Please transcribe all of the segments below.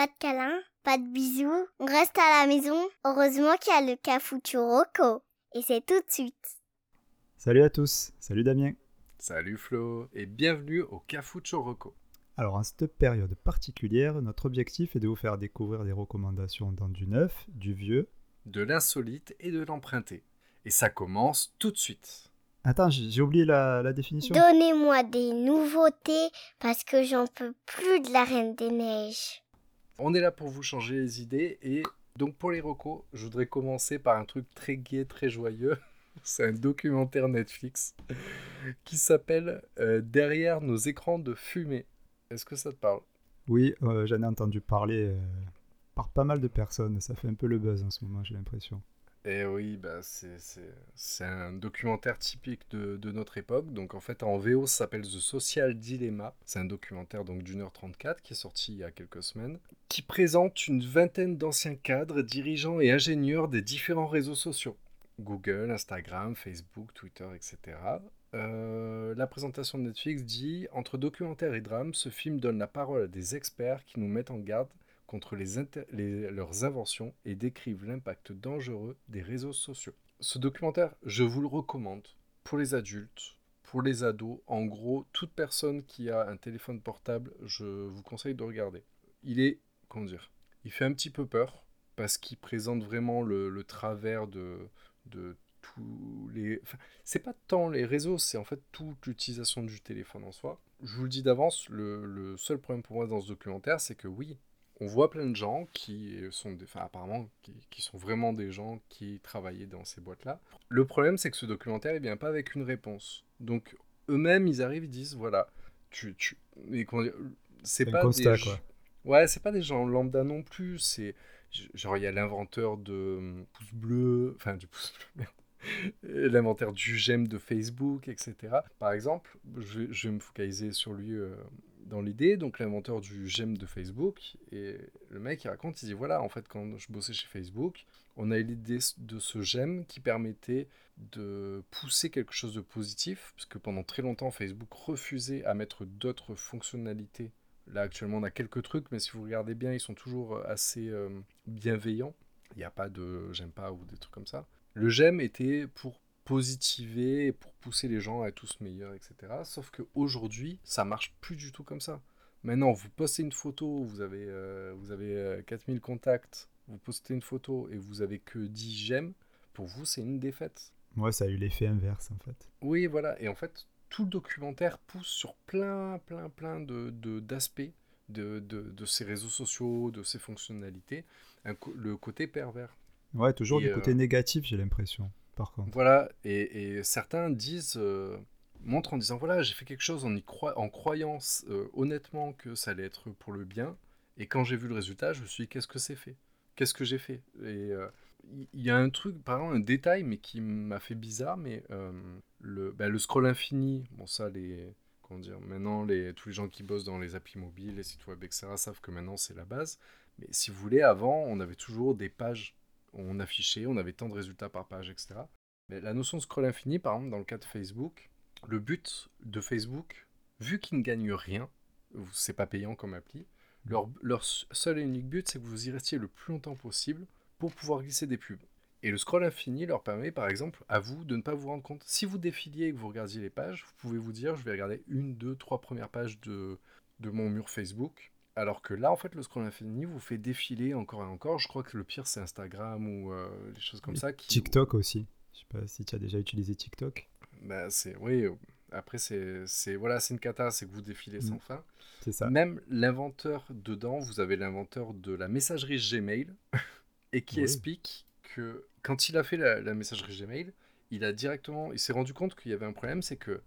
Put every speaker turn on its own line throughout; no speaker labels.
Pas de câlins, pas de bisous. On reste à la maison. Heureusement qu'il y a le Cafucho Rocco. Et c'est tout de suite.
Salut à tous, salut Damien.
Salut Flo et bienvenue au Cafucho Rocco.
Alors en cette période particulière, notre objectif est de vous faire découvrir des recommandations dans du neuf, du vieux,
de l'insolite et de l'emprunté. Et ça commence tout de suite.
Attends, j'ai oublié la, la définition.
Donnez-moi des nouveautés parce que j'en peux plus de la Reine des Neiges.
On est là pour vous changer les idées et donc pour les recos, je voudrais commencer par un truc très gai, très joyeux. C'est un documentaire Netflix qui s'appelle euh, Derrière nos écrans de fumée. Est-ce que ça te parle?
Oui, euh, j'en ai entendu parler euh, par pas mal de personnes. Ça fait un peu le buzz en ce moment, j'ai l'impression.
Et oui, bah c'est un documentaire typique de, de, notre époque. Donc en fait, en VO, ça s'appelle The Social Dilemma. C'est un documentaire donc d'une heure 34 qui est sorti il y a quelques semaines, qui présente une vingtaine d'anciens cadres, dirigeants et ingénieurs des différents réseaux sociaux. Google, Instagram, Facebook, Twitter, etc. Euh, la présentation de Netflix dit Entre documentaire et drame, ce film donne la parole à des experts qui nous mettent en garde contre leurs inventions et décrivent l'impact dangereux des réseaux sociaux. Ce documentaire, je vous le recommande pour les adultes, pour les ados, en gros, toute personne qui a un téléphone portable, je vous conseille de regarder. Il est, comment dire, il fait un petit peu peur parce qu'il présente vraiment le, travers de, tous les. Enfin, c'est pas tant les réseaux, c'est en fait toute l'utilisation du téléphone en soi. Je vous le dis d'avance, le, seul problème pour moi dans ce documentaire, c'est que oui, on voit plein de gens qui sont, des, enfin, apparemment, qui, sont vraiment des gens qui travaillaient dans ces boîtes-là. Le problème, c'est que ce documentaire, il vient pas avec une réponse. Donc, eux-mêmes, ils arrivent, ils disent, voilà, tu, tu, mais comment dire, c'est pas
constat,
des,
quoi.
ouais, c'est pas des gens lambda non plus. C'est genre il y a l'inventeur de hum, pouce bleu, enfin du pouce bleu, l'inventaire du j'aime de Facebook, etc. Par exemple, je, je, vais me focaliser sur lui euh, dans l'idée, donc l'inventeur du j'aime de Facebook, et le mec il raconte, il dit voilà, en fait quand je bossais chez Facebook, on a eu l'idée de ce j'aime qui permettait de pousser quelque chose de positif, parce que pendant très longtemps Facebook refusait à mettre d'autres fonctionnalités. Là actuellement on a quelques trucs, mais si vous regardez bien, ils sont toujours assez euh, bienveillants. Il n'y a pas de j'aime pas ou des trucs comme ça. Le j'aime était pour positiver et pour pousser les gens à être tous meilleurs, etc. Sauf qu'aujourd'hui, ça marche plus du tout comme ça. Maintenant, vous postez une photo, vous avez, euh, vous avez 4000 euh, contacts, vous postez une photo et vous avez que 10 j'aime, pour vous, c'est une défaite.
Moi, ça a eu l'effet inverse, en fait.
Oui, voilà. Et en fait, tout le documentaire pousse sur plein, plein, plein de, d'aspects de, de, de, ces réseaux sociaux, de ces fonctionnalités, le côté pervers.
Ouais, toujours du côté euh, négatif, j'ai l'impression.
Voilà, et, certains disent, euh, montrent en disant voilà, j'ai fait quelque chose en, y en croyant euh, honnêtement que ça allait être pour le bien, et quand j'ai vu le résultat, je me suis dit qu'est-ce que c'est fait? Qu'est-ce que j'ai fait? Et euh, il y a un truc, par exemple, un détail, mais qui m'a fait bizarre, mais le, bah, le scroll infini, bon, ça, les. Dire Maintenant, les, tous les gens qui bossent dans les applis mobiles, les sites web, etc., savent que maintenant c'est la base. Mais si vous voulez, avant, on avait toujours des pages on affichait, on avait tant de résultats par page, etc. Mais la notion de scroll infini, par exemple, dans le cas de Facebook, le but de Facebook, vu qu'ils ne gagnent rien, c'est pas payant comme appli, leur, leur seul et unique but, c'est que vous y restiez le plus longtemps possible pour pouvoir glisser des pubs. Et le scroll infini leur permet, par exemple, à vous de ne pas vous rendre compte. Si vous défiliez et que vous regardiez les pages, vous pouvez vous dire, je vais regarder une, deux, trois premières pages de, de mon mur Facebook alors que là, en fait, le scroll infini vous fait défiler encore et encore. Je crois que le pire, c'est Instagram ou euh, les choses comme ça. Qui...
TikTok aussi. Je sais pas si tu as déjà utilisé TikTok.
Bah, c'est oui. Euh, après, c'est voilà, c'est une cata, c'est que vous défilez sans mm. fin.
C'est ça.
Même l'inventeur dedans, vous avez l'inventeur de la messagerie Gmail et qui explique que quand il a fait la, la messagerie Gmail, il a directement, il s'est rendu compte qu'il y avait un problème, c'est que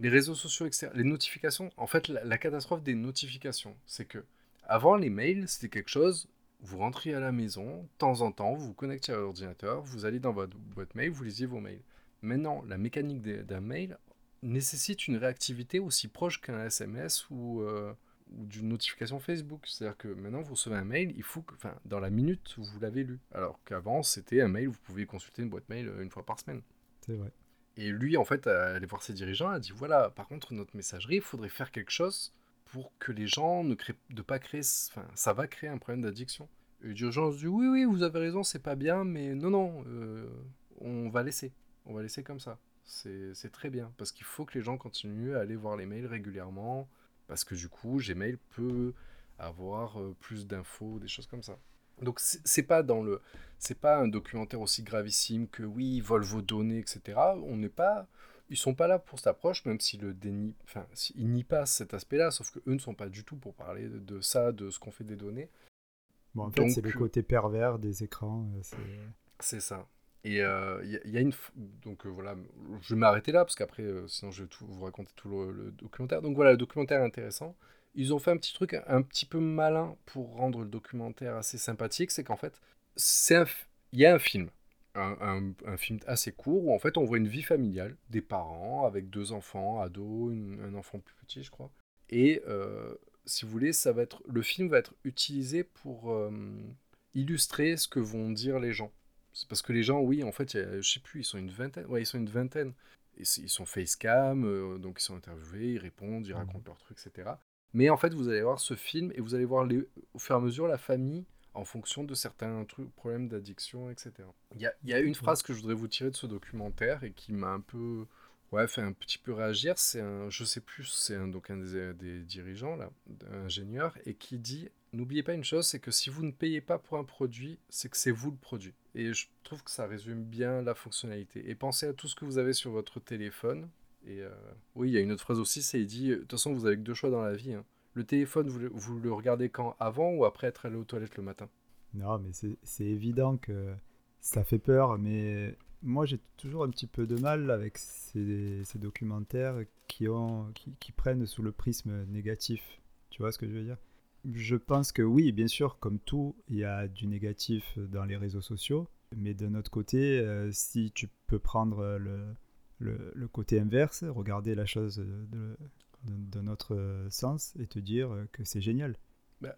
les réseaux sociaux externes, les notifications, en fait, la, catastrophe des notifications, c'est que avant les mails, c'était quelque chose, vous rentriez à la maison, de temps en temps, vous vous connectez à l'ordinateur, vous allez dans votre boîte mail, vous lisiez vos mails. Maintenant, la mécanique d'un mail nécessite une réactivité aussi proche qu'un SMS ou, euh, ou d'une notification Facebook. C'est-à-dire que maintenant, vous recevez un mail, il faut que, enfin, dans la minute, vous l'avez lu. Alors qu'avant, c'était un mail, vous pouviez consulter une boîte mail euh, une fois par semaine.
C'est vrai.
Et lui, en fait, allait voir ses dirigeants, a dit voilà, par contre, notre messagerie, il faudrait faire quelque chose pour que les gens ne créent, de pas créer, enfin, ça va créer un problème d'addiction. Et gens disent oui, oui, vous avez raison, c'est pas bien, mais non, non, euh, on va laisser, on va laisser comme ça. C'est très bien parce qu'il faut que les gens continuent à aller voir les mails régulièrement parce que du coup, Gmail peut avoir euh, plus d'infos, des choses comme ça. Donc c'est pas dans le, c'est pas un documentaire aussi gravissime que oui, ils volent vos données, etc. On n'est pas, ils sont pas là pour cette approche, même si le déni, enfin, ils nient pas cet aspect-là, sauf que eux ne sont pas du tout pour parler de ça, de ce qu'on fait des données.
Bon, en fait, c'est le côté pervers des écrans. Euh,
c'est ça. Et il euh, y, a une. Donc euh, voilà, je vais m'arrêter là, parce qu'après, sinon je vais tout, vous raconter tout le, documentaire. Donc voilà, le documentaire est intéressant. Ils ont fait un petit truc un petit peu malin pour rendre le documentaire assez sympathique. C'est qu'en fait, il y a un film. Un, un, film assez court où en fait on voit une vie familiale des parents avec deux enfants, ados, un enfant plus petit, je crois. Et si vous voulez, ça va être, le film va être utilisé pour euh, illustrer ce que vont dire les gens. C'est parce que les gens, oui, en fait, je sais plus, ils sont une vingtaine. Ouais, ils sont une vingtaine. Et ils sont facecam, euh, donc ils sont interviewés, ils répondent, ils racontent leurs trucs, etc. Mais en fait, vous allez voir ce film et vous allez voir les, au fur et à mesure la famille en fonction de certains trucs, problèmes d'addiction, etc. Il y a, y a, une phrase que je voudrais vous tirer de ce documentaire et qui m'a un peu ouais, fait un petit peu réagir. C'est un, je sais plus, c'est un, donc un des, dirigeants, là, ingénieur, et qui dit N'oubliez pas une chose, c'est que si vous ne payez pas pour un produit, c'est que c'est vous le produit. Et je trouve que ça résume bien la fonctionnalité. Et pensez à tout ce que vous avez sur votre téléphone. Euh, oui, il y a une autre phrase aussi, c'est il dit De toute façon, vous avez que deux choix dans la vie. Hein. Le téléphone, vous le, regardez quand? Avant ou après être allé aux toilettes le matin?
Non, mais c'est évident que ça fait peur, mais moi j'ai toujours un petit peu de mal avec ces, documentaires qui, prennent sous le prisme négatif. Tu vois ce que je veux dire? Je pense que oui, bien sûr, comme tout, il y a du négatif dans les réseaux sociaux. Mais d'un autre côté, euh, si tu peux prendre le, le, côté inverse, regarder la chose de, d'un autre sens et te dire que c'est génial.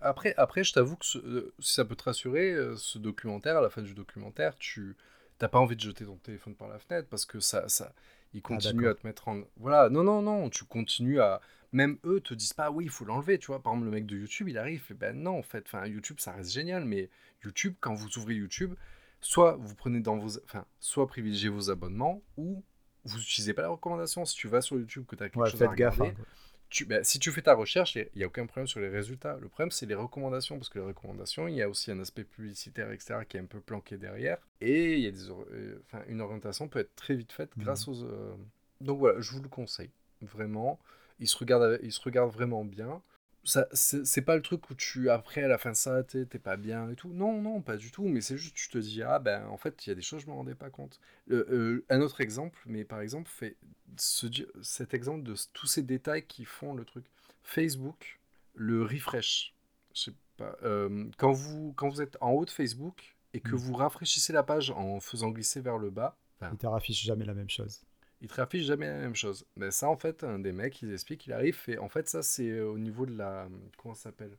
Après, après, je t'avoue que euh, si ça peut te rassurer, euh, ce documentaire, à la fin du documentaire, tu, t'as pas envie de jeter ton téléphone par la fenêtre parce que ça, ça, il ah, continue à te mettre en. Voilà, non, non, non, tu continues à. Même eux te disent pas, oui, il faut l'enlever, tu vois. Par exemple, le mec de YouTube, il arrive, et ben non, en fait, enfin, YouTube, ça reste génial, mais YouTube, quand vous ouvrez YouTube, soit vous prenez dans vos. Enfin, soit privilégiez vos abonnements, ou vous n'utilisez pas la recommandation. Si tu vas sur YouTube, que tu as quelque chose à regarder, gaffe, hein, bah, si tu fais ta recherche, il n'y a aucun problème sur les résultats. Le problème, c'est les recommandations, parce que les recommandations, il y a aussi un aspect publicitaire, etc., qui est un peu planqué derrière. Et il y a des, euh, une orientation peut être très vite faite grâce mhm. aux. Euh, donc voilà, je vous le conseille, vraiment. Il se regarde, il se regarde vraiment bien c'est pas le truc où tu après à la fin de ça t'es pas bien et tout. Non non pas du tout mais c'est juste tu te dis ah ben en fait il y a des choses je me rendais pas compte. Euh, un autre exemple mais par exemple fait ce, cet exemple de tous ces détails qui font le truc. Facebook le refresh. Je sais pas euh, quand vous quand vous êtes en haut de Facebook et que mm. vous rafraîchissez la page en faisant glisser vers le bas
il te raffiche jamais la même chose
il te raffiche jamais la même chose. Mais ça, en fait, un des mecs, ils expliquent, il arrive, et en fait, ça, c'est au niveau de la. Comment ça s'appelle?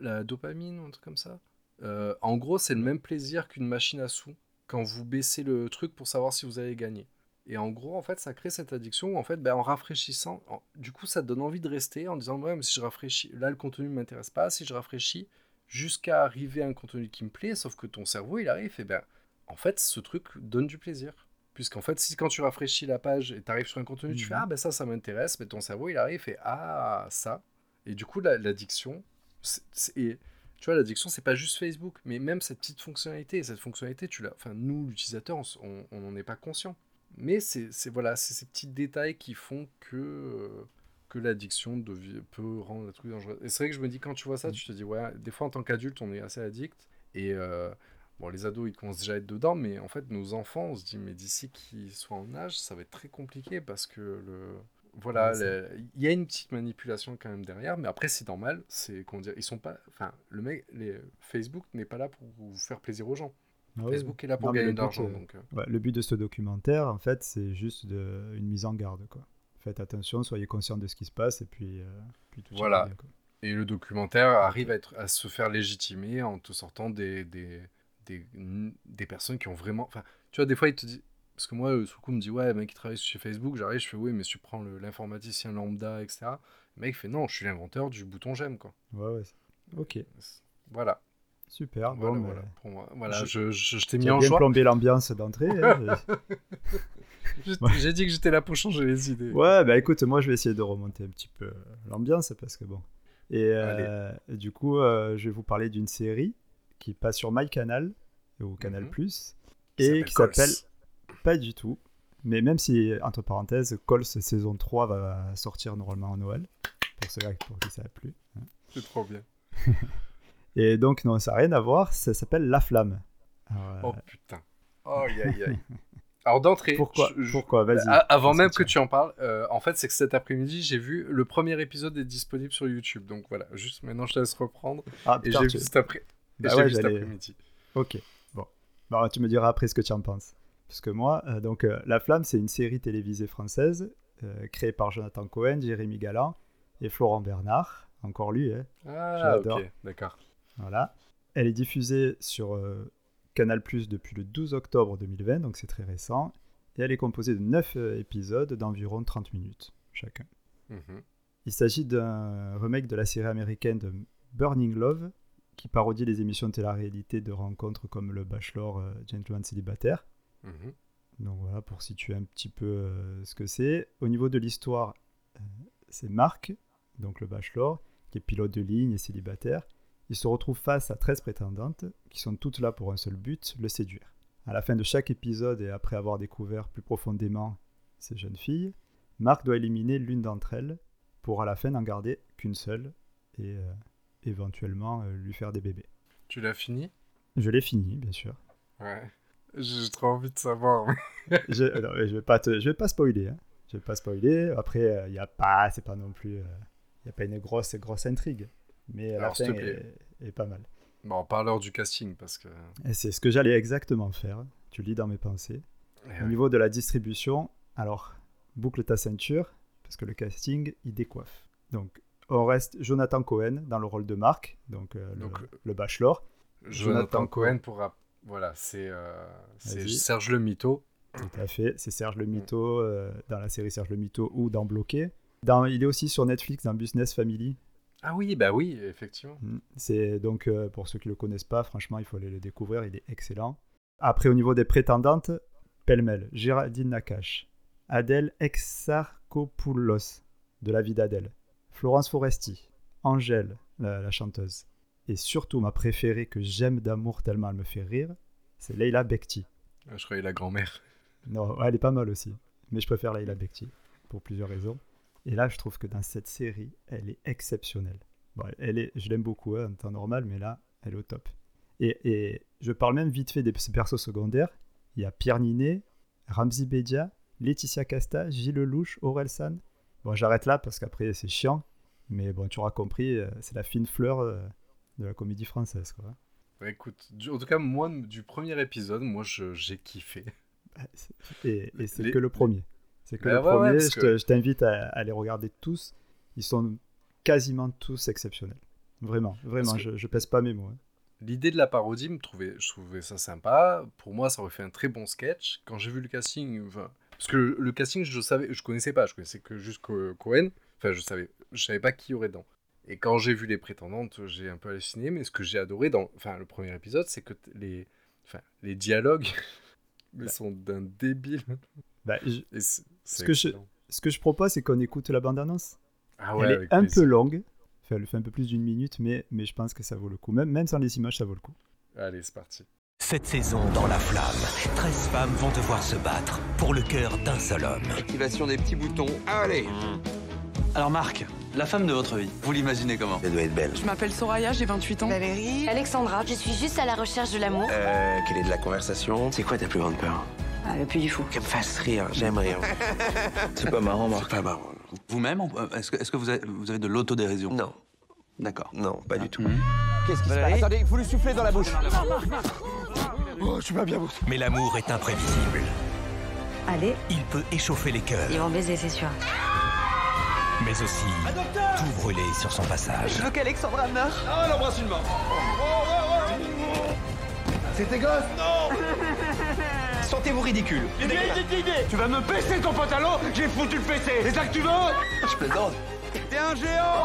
La dopamine, un truc comme ça? Euh, en gros, c'est le même plaisir qu'une machine à sous quand vous baissez le truc pour savoir si vous allez gagner. Et en gros, en fait, ça crée cette addiction où, en fait, ben, en rafraîchissant, du coup, ça te donne envie de rester en disant, ouais, mais si je rafraîchis, là, le contenu ne m'intéresse pas, si je rafraîchis, jusqu'à arriver à un contenu qui me plaît, sauf que ton cerveau, il arrive, et ben, en fait, ce truc donne du plaisir. Puisqu'en fait, si quand tu rafraîchis la page et tu arrives sur un contenu, tu fais mhm. Ah, ben ça, ça m'intéresse, mais ton cerveau, il arrive et Ah, ça. Et du coup, l'addiction, et tu vois, l'addiction, c'est pas juste Facebook, mais même cette petite fonctionnalité. cette fonctionnalité, tu l'as, enfin, nous, l'utilisateur, on n'en est pas conscient. Mais c'est voilà, ces petits détails qui font que, euh, que l'addiction peut rendre le truc dangereux. Et c'est vrai que je me dis, quand tu vois ça, mm. tu te dis, ouais, des fois, en tant qu'adulte, on est assez addict. Et. Euh, Bon, les ados, ils commencent déjà à être dedans, mais en fait, nos enfants, on se dit, mais d'ici qu'ils soient en âge, ça va être très compliqué parce que le. Voilà, il y a une petite manipulation quand même derrière, mais après, c'est normal. C'est qu'on dire, ils sont pas. Enfin, le mec, les... Facebook n'est pas là pour vous faire plaisir aux gens. Ah Facebook est là pour gagner de l'argent. Euh, donc...
Euh. le but de ce documentaire, en fait, c'est juste de... une mise en garde. Quoi. Faites attention, soyez conscient de ce qui se passe, et puis, euh, puis
tout Voilà. et le documentaire arrive à, être, à se faire légitimer en te sortant des, des des, des personnes qui ont vraiment. Enfin, tu vois, des fois, il te dit. Parce que moi, Soukou me dit, ouais, mec, il travaille chez Facebook. J'arrive, je fais, oui, mais si tu prends l'informaticien lambda, etc. Le mec fait, non, je suis l'inventeur du bouton j'aime, quoi.
Ouais, ouais. Ok,
Voilà.
super.
voilà,
bon,
voilà. Pour moi, voilà,
je-
je, je, je t'ai mis en
bien
choix.
plombé l'ambiance d'entrée. hein.
J'ai dit que j'étais là pour changer les idées.
Ouais, bah écoute, moi je vais essayer de remonter un petit peu euh, l'ambiance parce que bon. Et euh, du coup, euh, je vais vous parler d'une série qui passe sur MyCanal ou Canal. Plus
Qui
et qui
s'appelle
pas du tout. Mais même si, entre parenthèses, Cols saison 3 va sortir normalement en Noël, pour ceux pour qui ça a plu.
C'est trop bien.
Et donc, non, ça n'a rien à voir, ça s'appelle La Flamme. Alors, euh,
Oh putain. Oh, aïe, aïe, aïe. Alors d'entrée,
pourquoi
je- je-
Pourquoi? Vas-y.
Avant même
que tu
en parles, euh, en fait, c'est que cet après-midi, j'ai vu le premier épisode est disponible sur YouTube. Donc voilà, juste maintenant, je te laisse reprendre.
Ah,
Et j'ai vu cet après.
Bah ouais, j'allais-
après-midi.
Ok, bon. Bah, tu me diras après ce que tu en penses. Parce que moi, euh, donc, euh, La Flamme, c'est une série télévisée française euh, créée par Jonathan Cohen, Jérémy Galland et Florent Bernard. Encore lui, hein.
Ah, ok, d'accord.
Voilà. Elle est diffusée sur Canal Plus depuis le 12 octobre 2020, donc c'est très récent. Et elle est composée de 9 épisodes d'environ 30 minutes chacun.
Mhm.
Il s'agit d'un remake de la série américaine de Burning Love, qui parodie les émissions de télé-réalité de rencontres comme Le Bachelor, euh, Gentleman Célibataire.
Mhm.
Donc voilà, pour situer un petit peu euh, ce que c'est. Au niveau de l'histoire, euh, c'est Marc, donc le bachelor, qui est pilote de ligne et célibataire. Il se retrouve face à 13 prétendantes, qui sont toutes là pour un seul but, le séduire. À la fin de chaque épisode et après avoir découvert plus profondément ces jeunes filles, Marc doit éliminer l'une d'entre elles pour à la fin n'en garder qu'une seule et éventuellement euh, lui faire des bébés.
Tu l'as fini?
Je l'ai fini, bien sûr.
Ouais. J'ai trop envie de savoir.
je, non, je vais pas te, je vais pas spoiler. Hein. Je vais pas spoiler. Après, il y a pas, c'est pas non plus, il y a pas une grosse, grosse intrigue, mais la
Alors,
fin
plaît.
est, est pas mal.
bon, parleur du casting, parce que.
C'est ce que j'allais exactement faire. Tu lis dans mes pensées.
Eh
Au
ouais.
niveau de la distribution, alors boucle ta ceinture parce que le casting il décoiffe. Donc on reste Jonathan Cohen dans le rôle de Marc, donc, euh, le,
Donc,
le bachelor.
Jonathan
Jonathan
Cohen pour. Voilà, c'est euh. Serge le Mito.
Tout à fait. C'est Serge Le Mito euh, dans la série Serge Le Mito ou dans Bloqué. Dans, il est aussi sur Netflix dans Business Family.
Ah oui, bah oui, effectivement.
Mm. C'est donc euh, pour ceux qui le connaissent pas, franchement, il faut aller le découvrir. Il est excellent. Après, au niveau des prétendantes, pêle-mêle, Géraldine Nakache, Adèle Exarchopoulos de La vie d'Adèle, Florence Foresti, Angèle, la, la chanteuse, et surtout ma préférée que j'aime d'amour tellement elle me fait rire, c'est Leila Bekti.
Ah, Je croyais la grand-mère.
Non, elle est pas mal aussi, mais je préfère Leila Bekti pour plusieurs raisons. Et là, je trouve que dans cette série, elle est exceptionnelle. Bon, elle est, je l'aime beaucoup hein, en temps normal, mais là, elle est au top. Et, et je parle même vite fait des persos secondaires. Il y a Pierre Ninet, Ramzi Bedia, Laetitia Casta, Gilles Lelouch, Aurel San. Bon, j'arrête là parce qu'après, c'est chiant. Mais bon, tu auras compris, euh, c'est la fine fleur euh, de la comédie française. Quoi.
Bah, écoute, du- en tout cas, moi, du premier épisode, moi, j'ai kiffé.
Bah, Et, et c'est
Les-
que le premier. C'est que
Bah
le
ouais,
premier. je
que-
te- je t'invite à, à les regarder tous. Ils sont quasiment tous exceptionnels. Vraiment, vraiment. Je, je pèse pas mes mots. hein.
L'idée de la parodie, me trouvait, je trouvais ça sympa. Pour moi, ça aurait fait un très bon sketch. Quand j'ai vu le casting, enfin, parce que le, le casting, je savais, je connaissais pas, je connaissais que juste Co- Cohen. Enfin, je savais, je savais pas qui y aurait dedans. Et quand j'ai vu les prétendantes, j'ai un peu halluciné. Mais ce que j'ai adoré dans, enfin, le premier épisode, c'est que les, enfin, les dialogues, ils
Bah.
sont d'un débile.
Bah, je-
Et c'est- c'est
que je- ce que je propose, c'est qu'on écoute la bande-annonce.
Ah ouais,
elle est un
plaisir.
peu longue. Enfin, elle fait un peu plus d'une minute, mais, mais je pense que ça vaut le coup. Même, même sans les images, ça vaut le coup.
Allez, c'est parti.
Cette saison, dans la flamme, 13 femmes vont devoir se battre pour le cœur d'un seul homme.
Activation des petits boutons. Allez
Alors Marc, la femme de votre vie, vous l'imaginez comment
Elle doit être belle.
Je m'appelle Soraya, j'ai 28 ans.
Valérie
Alexandra, je suis juste à la recherche de l'amour.
Euh, quelle est de la conversation C'est quoi ta plus grande peur?
Ah, le puits du fou.
Qu'elle me fasse rire, j'aime rire.
C'est pas marrant,
C'est
Marc.
pas marrant.
Vous-même, euh, est-ce que, est-ce que vous, avez, vous avez de l'autodérision?
Non,
D'accord.
non, pas du tout.
Qu'est-ce qui se passe? Attendez, il faut lui souffler dans la bouche.
Oh, je suis pas bien,
Mais l'amour est imprévisible.
Allez,
Il peut échauffer les cœurs,
ils vont baiser, c'est sûr.
Mais aussi tout brûler sur son passage.
Je veux qu'Alexandra meure.
Sentez-vous ridicule.
Tu vas me baisser ton pantalon J'ai foutu le PC C'est ça que tu veux
Je plaisante.
T'es un géant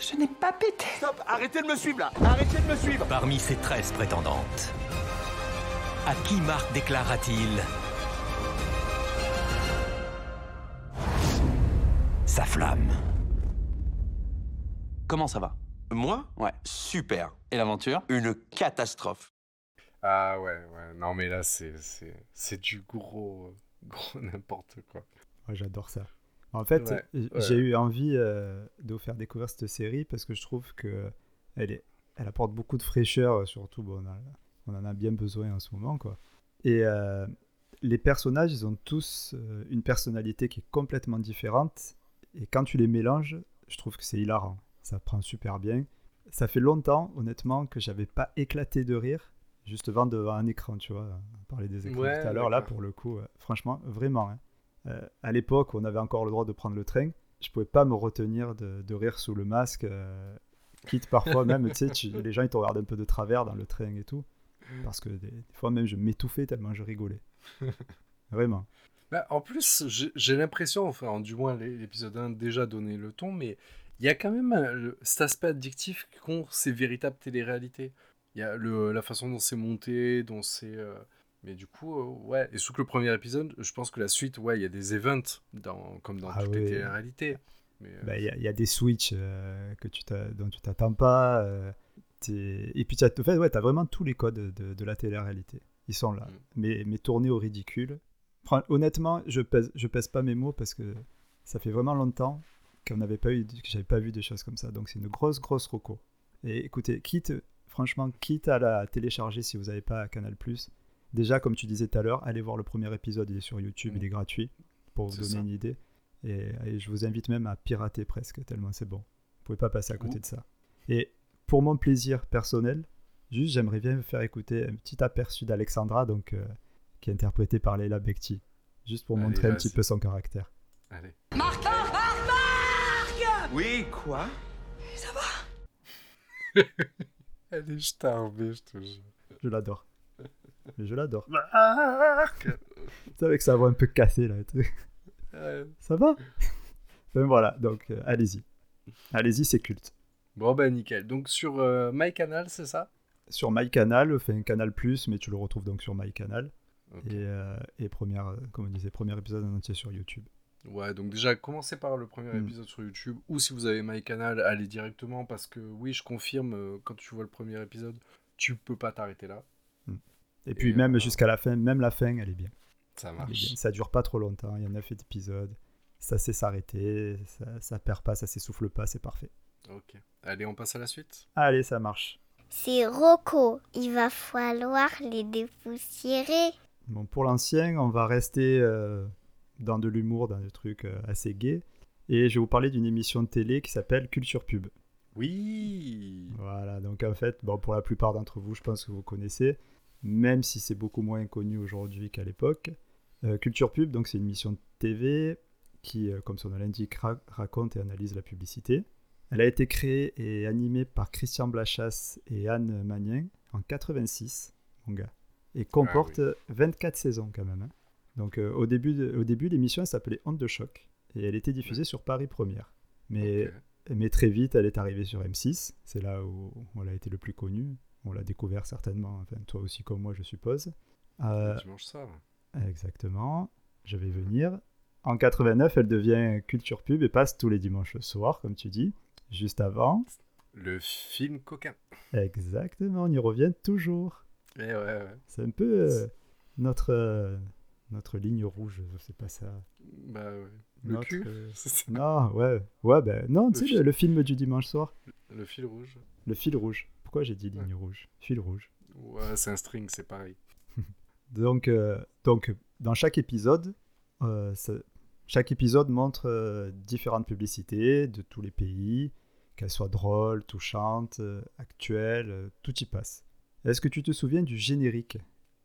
Je n'ai pas pété.
Stop Arrêtez de me suivre là Arrêtez de me suivre
Parmi ces 13 prétendantes, à qui Marc déclara-t-il sa flamme
Comment ça va?
Moi?
Ouais.
Super.
Et l'aventure?
Une catastrophe.
Ah ouais, ouais. Non, mais là, c'est, c'est, c'est du gros, gros n'importe quoi.
Ouais, J'adore ça. En fait,
Ouais,
j-
ouais.
j'ai eu envie euh, de vous faire découvrir cette série parce que je trouve que elle, est, elle apporte beaucoup de fraîcheur, euh, surtout bon, on, a- on en a bien besoin en ce moment. Quoi. Et euh, les personnages, ils ont tous euh, une personnalité qui est complètement différente. Et quand tu les mélanges, je trouve que c'est hilarant. Ça prend super bien. Ça fait longtemps, honnêtement, que j'avais pas éclaté de rire juste devant, devant un écran, tu vois. On parlait des écrans
Ouais,
tout à l'heure, là, pour le coup, euh, franchement, vraiment. hein. Euh, à l'époque, on avait encore le droit de prendre le train. Je pouvais pas me retenir de, de rire sous le masque. euh, quitte parfois même, tu sais, les gens ils te regardent un peu de travers dans le train et tout. Parce que des, des fois même je m'étouffais tellement je rigolais. Vraiment.
Bah, en plus, j'ai, l'impression, enfin, du moins l'é- l'épisode 1 déjà donné le ton, mais il y a quand même euh, cet aspect addictif qu'ont ces véritables téléréalités. Il y a le, la façon dont c'est monté, dont c'est. euh, Mais du coup, euh, ouais. Et surtout que le premier épisode, je pense que la suite, ouais, il y a des events, dans, comme dans
Ah
toutes les
oui.
téléréalités. Euh,
Bah, Il y, a- il y a des switches euh, que tu dont tu t'attends pas. euh, et puis tu as, en fait, ouais, as vraiment tous les codes de, de la télé-réalité. Ils sont là.
Mm.
Mais, mais tournés au ridicule. Honnêtement, je pèse, je pèse pas mes mots parce que ça fait vraiment longtemps qu'on n'avait pas eu, que j'avais pas vu des choses comme ça. Donc c'est une grosse, grosse roco. Et écoutez, quitte, franchement, quitte à la télécharger si vous n'avez pas Canal+. Déjà, comme tu disais tout à l'heure, allez voir le premier épisode, il est sur YouTube,
Mm.
il est gratuit pour vous donner
ça.
une idée. Et, et je vous invite même à pirater presque, tellement c'est bon. Vous pouvez pas passer à côté
Ouh.
de ça. Et pour mon plaisir personnel, juste j'aimerais bien vous faire écouter un petit aperçu d'Alexandra, donc euh, qui est interprétée par Leila Bekti, juste pour
Allez,
montrer un petit peu son caractère.
Allez.
Oui, quoi?
Elle est starbée, je te jure.
Je l'adore. Mais je l'adore. Tu sais, avec sa voix un peu cassée là.
Ouais.
Ça va? Ben voilà, donc euh, allez-y. Allez-y, c'est culte.
Bon, bah nickel. Donc sur euh, MyCanal, c'est ça?
Sur MyCanal, enfin Canal+, mais tu le retrouves donc sur MyCanal. Et, euh, et première, euh, comme on disait, premier épisode en entier sur YouTube.
Ouais, donc déjà, commencez par le premier
Mm.
épisode sur YouTube, ou si vous avez MyCanal, allez directement, parce que oui, je confirme, euh, quand tu vois le premier épisode, tu peux pas t'arrêter là.
Et puis
Et,
même
euh,
jusqu'à la fin, même la fin, elle est bien.
Ça marche.
bien. Ça dure pas trop longtemps, il y a 9 épisodes. Ça sait s'arrêter, ça, ça perd pas, ça s'essouffle pas, c'est parfait.
Ok. Allez, on passe à la suite
Allez, ça marche.
C'est Rocco. Il va falloir les dépoussiérer.
Bon, pour l'ancien, on va rester euh, dans de l'humour, dans des trucs euh, assez gays. Et je vais vous parler d'une émission de télé qui s'appelle Culture Pub.
Oui
Voilà, donc en fait, bon, pour la plupart d'entre vous, je pense que vous connaissez, même si c'est beaucoup moins connu aujourd'hui qu'à l'époque. Euh, Culture Pub, donc c'est une émission de TV qui, comme son nom l'indique, ra- raconte et analyse la publicité. Elle a été créée et animée par Christian Blachas et Anne Magnin en 86, mon gars, et comporte 24 saisons quand même. hein. Donc euh, au début, de- au début l'émission s'appelait Honte de choc et elle était diffusée sur Paris Première. Mais mais très vite, elle est arrivée sur M6. C'est là où elle a été le plus connue. On l'a découvert certainement, enfin, toi aussi comme moi, je suppose. Euh,
Dimanche soir.
exactement. Je vais venir. En 89, elle devient culture pub et passe tous les dimanches soirs, comme tu dis. Juste avant.
Le film coquin.
Exactement, on y revient toujours.
Eh ouais, ouais.
C'est un peu euh, notre, euh, notre ligne rouge, sais pas ça.
Bah ouais. Le
Notre,
cul
euh,
C'est.
Non, ouais. Ouais, ben non, tu sais, le, le film du dimanche soir.
Le fil rouge.
Le fil rouge. Pourquoi j'ai dit ligne rouge? Fil rouge.
Ouais, c'est un string, c'est pareil.
Donc, donc dans chaque épisode, ça- chaque épisode montre euh, différentes publicités de tous les pays, qu'elles soient drôles, touchantes, euh, actuelles, euh, tout y passe. Est-ce que tu te souviens du générique?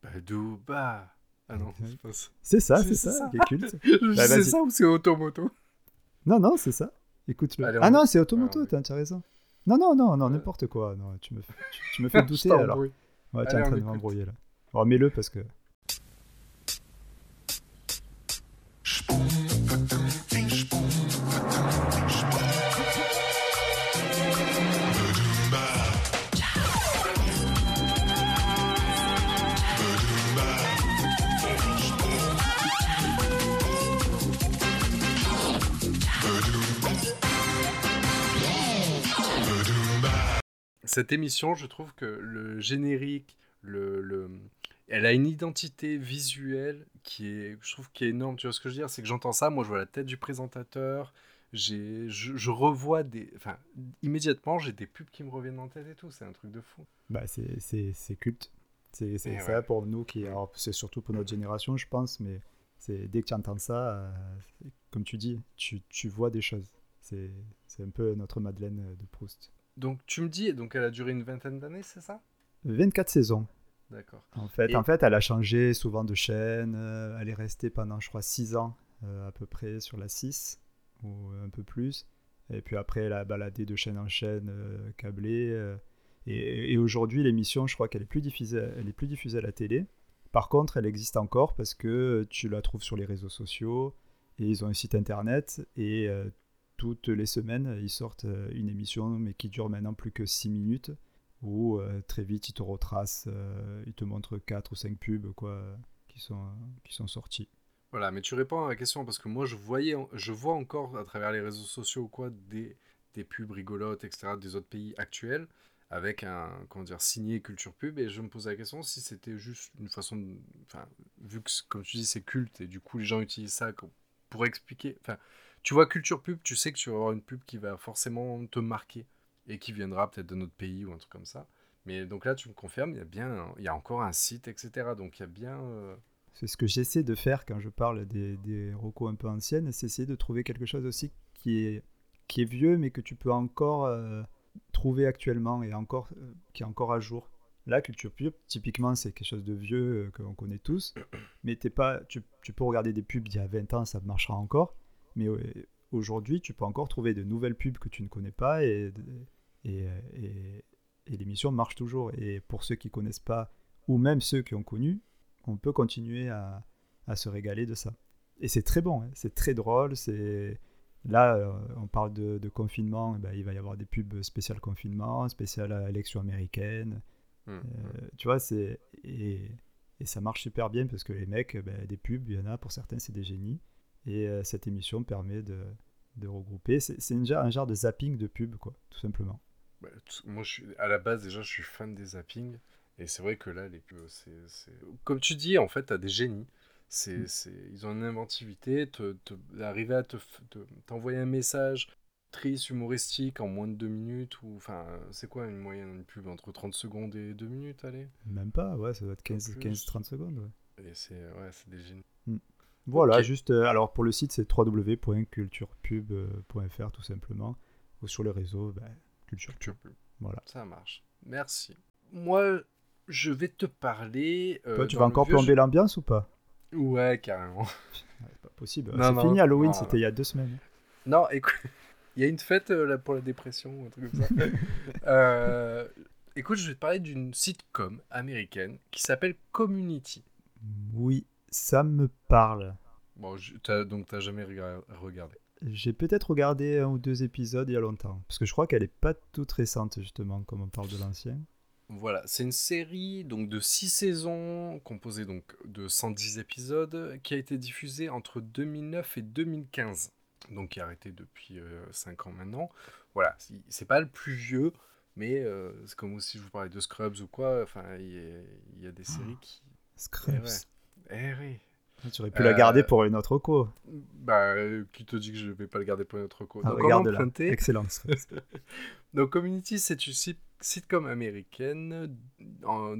Badouba Ah non, c'est pas ça.
C'est ça,
C'est-
ça, culte.
c'est
Bah,
ça ou c'est Automoto?
Non, non, c'est ça. Écoute-le. Ah non, c'est Automoto,
y-
t'as raison. Non, non, non, non,
Ouais.
n'importe quoi. Non, tu me, fais- tu, tu me fais
Je
douter alors. Ouais, tu es
Allez,
en train de m'embrouiller là. Remets-le parce que.
Cette émission, je trouve que le générique, le, le- elle a une identité visuelle qui est, je trouve, qui est énorme. Tu vois ce que je veux dire? C'est que j'entends ça, moi je vois la tête du présentateur, j'ai, je, je revois des, enfin, immédiatement j'ai des pubs qui me reviennent en tête et tout. C'est un truc de fou.
Bah, c'est- c'est c'est culte. C'est c'est
Et
ça
ouais.
pour nous qui. alors, C'est surtout pour notre génération, je pense, mais c'est dès que tu entends ça, euh, comme tu dis, tu, tu vois des choses. C'est c'est un peu notre Madeleine de Proust.
Donc tu me dis, donc elle a duré une vingtaine d'années, c'est ça?
24 saisons.
D'accord.
En fait,
Et-
en fait, elle a changé souvent de chaîne. euh, elle est restée pendant, je crois, 6 ans euh, à peu près sur la 6 ou un peu plus. Et puis après, elle a baladé de chaîne en chaîne euh, câblée. euh, et et aujourd'hui, l'émission, je crois qu'elle est plus diffusée, elle est plus diffusée à la télé. Par contre, elle existe encore parce que tu la trouves sur les réseaux sociaux et ils ont un site internet et toutes les semaines, ils sortent euh, une émission mais qui dure maintenant plus que 6 minutes où euh, très vite ils te retracent, euh, ils te montrent 4 ou 5 pubs quoi, qui, sont, qui sont sortis.
Voilà, mais tu réponds à la question parce que moi je voyais, je vois encore à travers les réseaux sociaux quoi des, des pubs rigolotes, etc. des autres pays actuels avec un comment dire signé culture pub et je me posais la question si c'était juste une façon, de, vu que comme tu dis c'est culte et du coup les gens utilisent ça pour expliquer, tu vois culture pub, tu sais que tu vas avoir une pub qui va forcément te marquer et qui viendra peut-être de notre pays ou un truc comme ça. Mais donc là tu me confirmes, il y a bien, il y a encore un site, etc. Donc il y a bien euh,
C'est ce que j'essaie de faire quand je parle des, des recos un peu anciennes, c'est essayer de trouver quelque chose aussi qui est, vieux mais que tu peux encore euh, trouver actuellement et encore, euh, qui est encore à jour. La culture pub, typiquement, c'est quelque chose de vieux euh, qu'on connaît tous, mais t'es pas, tu, tu peux regarder des pubs d'il y a 20 ans, ça marchera encore, mais euh, aujourd'hui, tu peux encore trouver de nouvelles pubs que tu ne connais pas et, et, et, et l'émission marche toujours. Et pour ceux qui connaissent pas, ou même ceux qui ont connu, on peut continuer à, à se régaler de ça. Et c'est très bon, hein, c'est très drôle, c'est... Là, euh, on parle de, de confinement, eh ben, il va y avoir des pubs spéciales confinement, spéciales à élection américaine.
Mmh,
Euh, tu vois, c'est... Et, et ça marche super bien parce que les mecs, eh ben, des pubs, il y en a, pour certains, c'est des génies. Et euh, cette émission permet de, de regrouper. C'est, un, genre, de zapping de pub, quoi, tout simplement.
Bah, moi, je suis, à la base, déjà, je suis fan des zappings. Et c'est vrai que là, les pubs, c'est, Comme tu dis, en fait, t'as des génies. C'est,
Mm.
Ils ont une inventivité. Te, te- Arriver à te, f- te- t'envoyer un message triste, humoristique en moins de deux minutes. Ou... Enfin, c'est quoi une moyenne d'une pub Entre 30 secondes et 2 minutes, allez?
Même pas, ouais, ça doit être 15
plus.
15-30 secondes. ouais.
Et c'est, ouais, c'est des génies.
Voilà, juste, euh, alors pour le site, c'est www.culturepub.fr tout simplement. Ou sur les réseaux, bah, Culture
Culture
Pub. Voilà.
Ça marche. Merci. Moi, je vais te parler. euh,
Toi, tu vas encore
vieux
plomber l'ambiance ou pas?
Ouais, carrément.
Ouais, C'est pas possible. C'est fini Halloween, c'était il y a deux semaines.
Non, écoute, il y a une fête euh, là, pour la dépression ou un truc comme ça. Euh, écoute, je vais te parler d'une sitcom américaine qui s'appelle Community.
Oui, ça me parle.
Bon, t'as- donc t'as jamais rega- regardé.
J'ai peut-être regardé un ou deux épisodes il y a longtemps. Parce que je crois qu'elle est pas toute récente, justement, comme on parle de l'ancien.
Voilà, c'est une série donc de 6 saisons, composée donc de 110 épisodes, qui a été diffusée entre 2009 et 2015. Donc qui est arrêtée depuis 5 ans maintenant. Voilà, c'est- pas le plus vieux, mais euh, c'est comme aussi je vous parlais de Scrubs ou quoi, enfin il y, a- il y a des séries qui...
Scrubs.
Eh ouais. Eh oui.
Tu aurais pu la garder
Euh,
pour une autre co.
Bah, qui te dit que je vais pas le garder pour notre co?
Ah,
Donc, on
regarde-la.
empruntait.
Excellent, Scrubs.
Donc, Community, c'est une sit- sitcom américaine en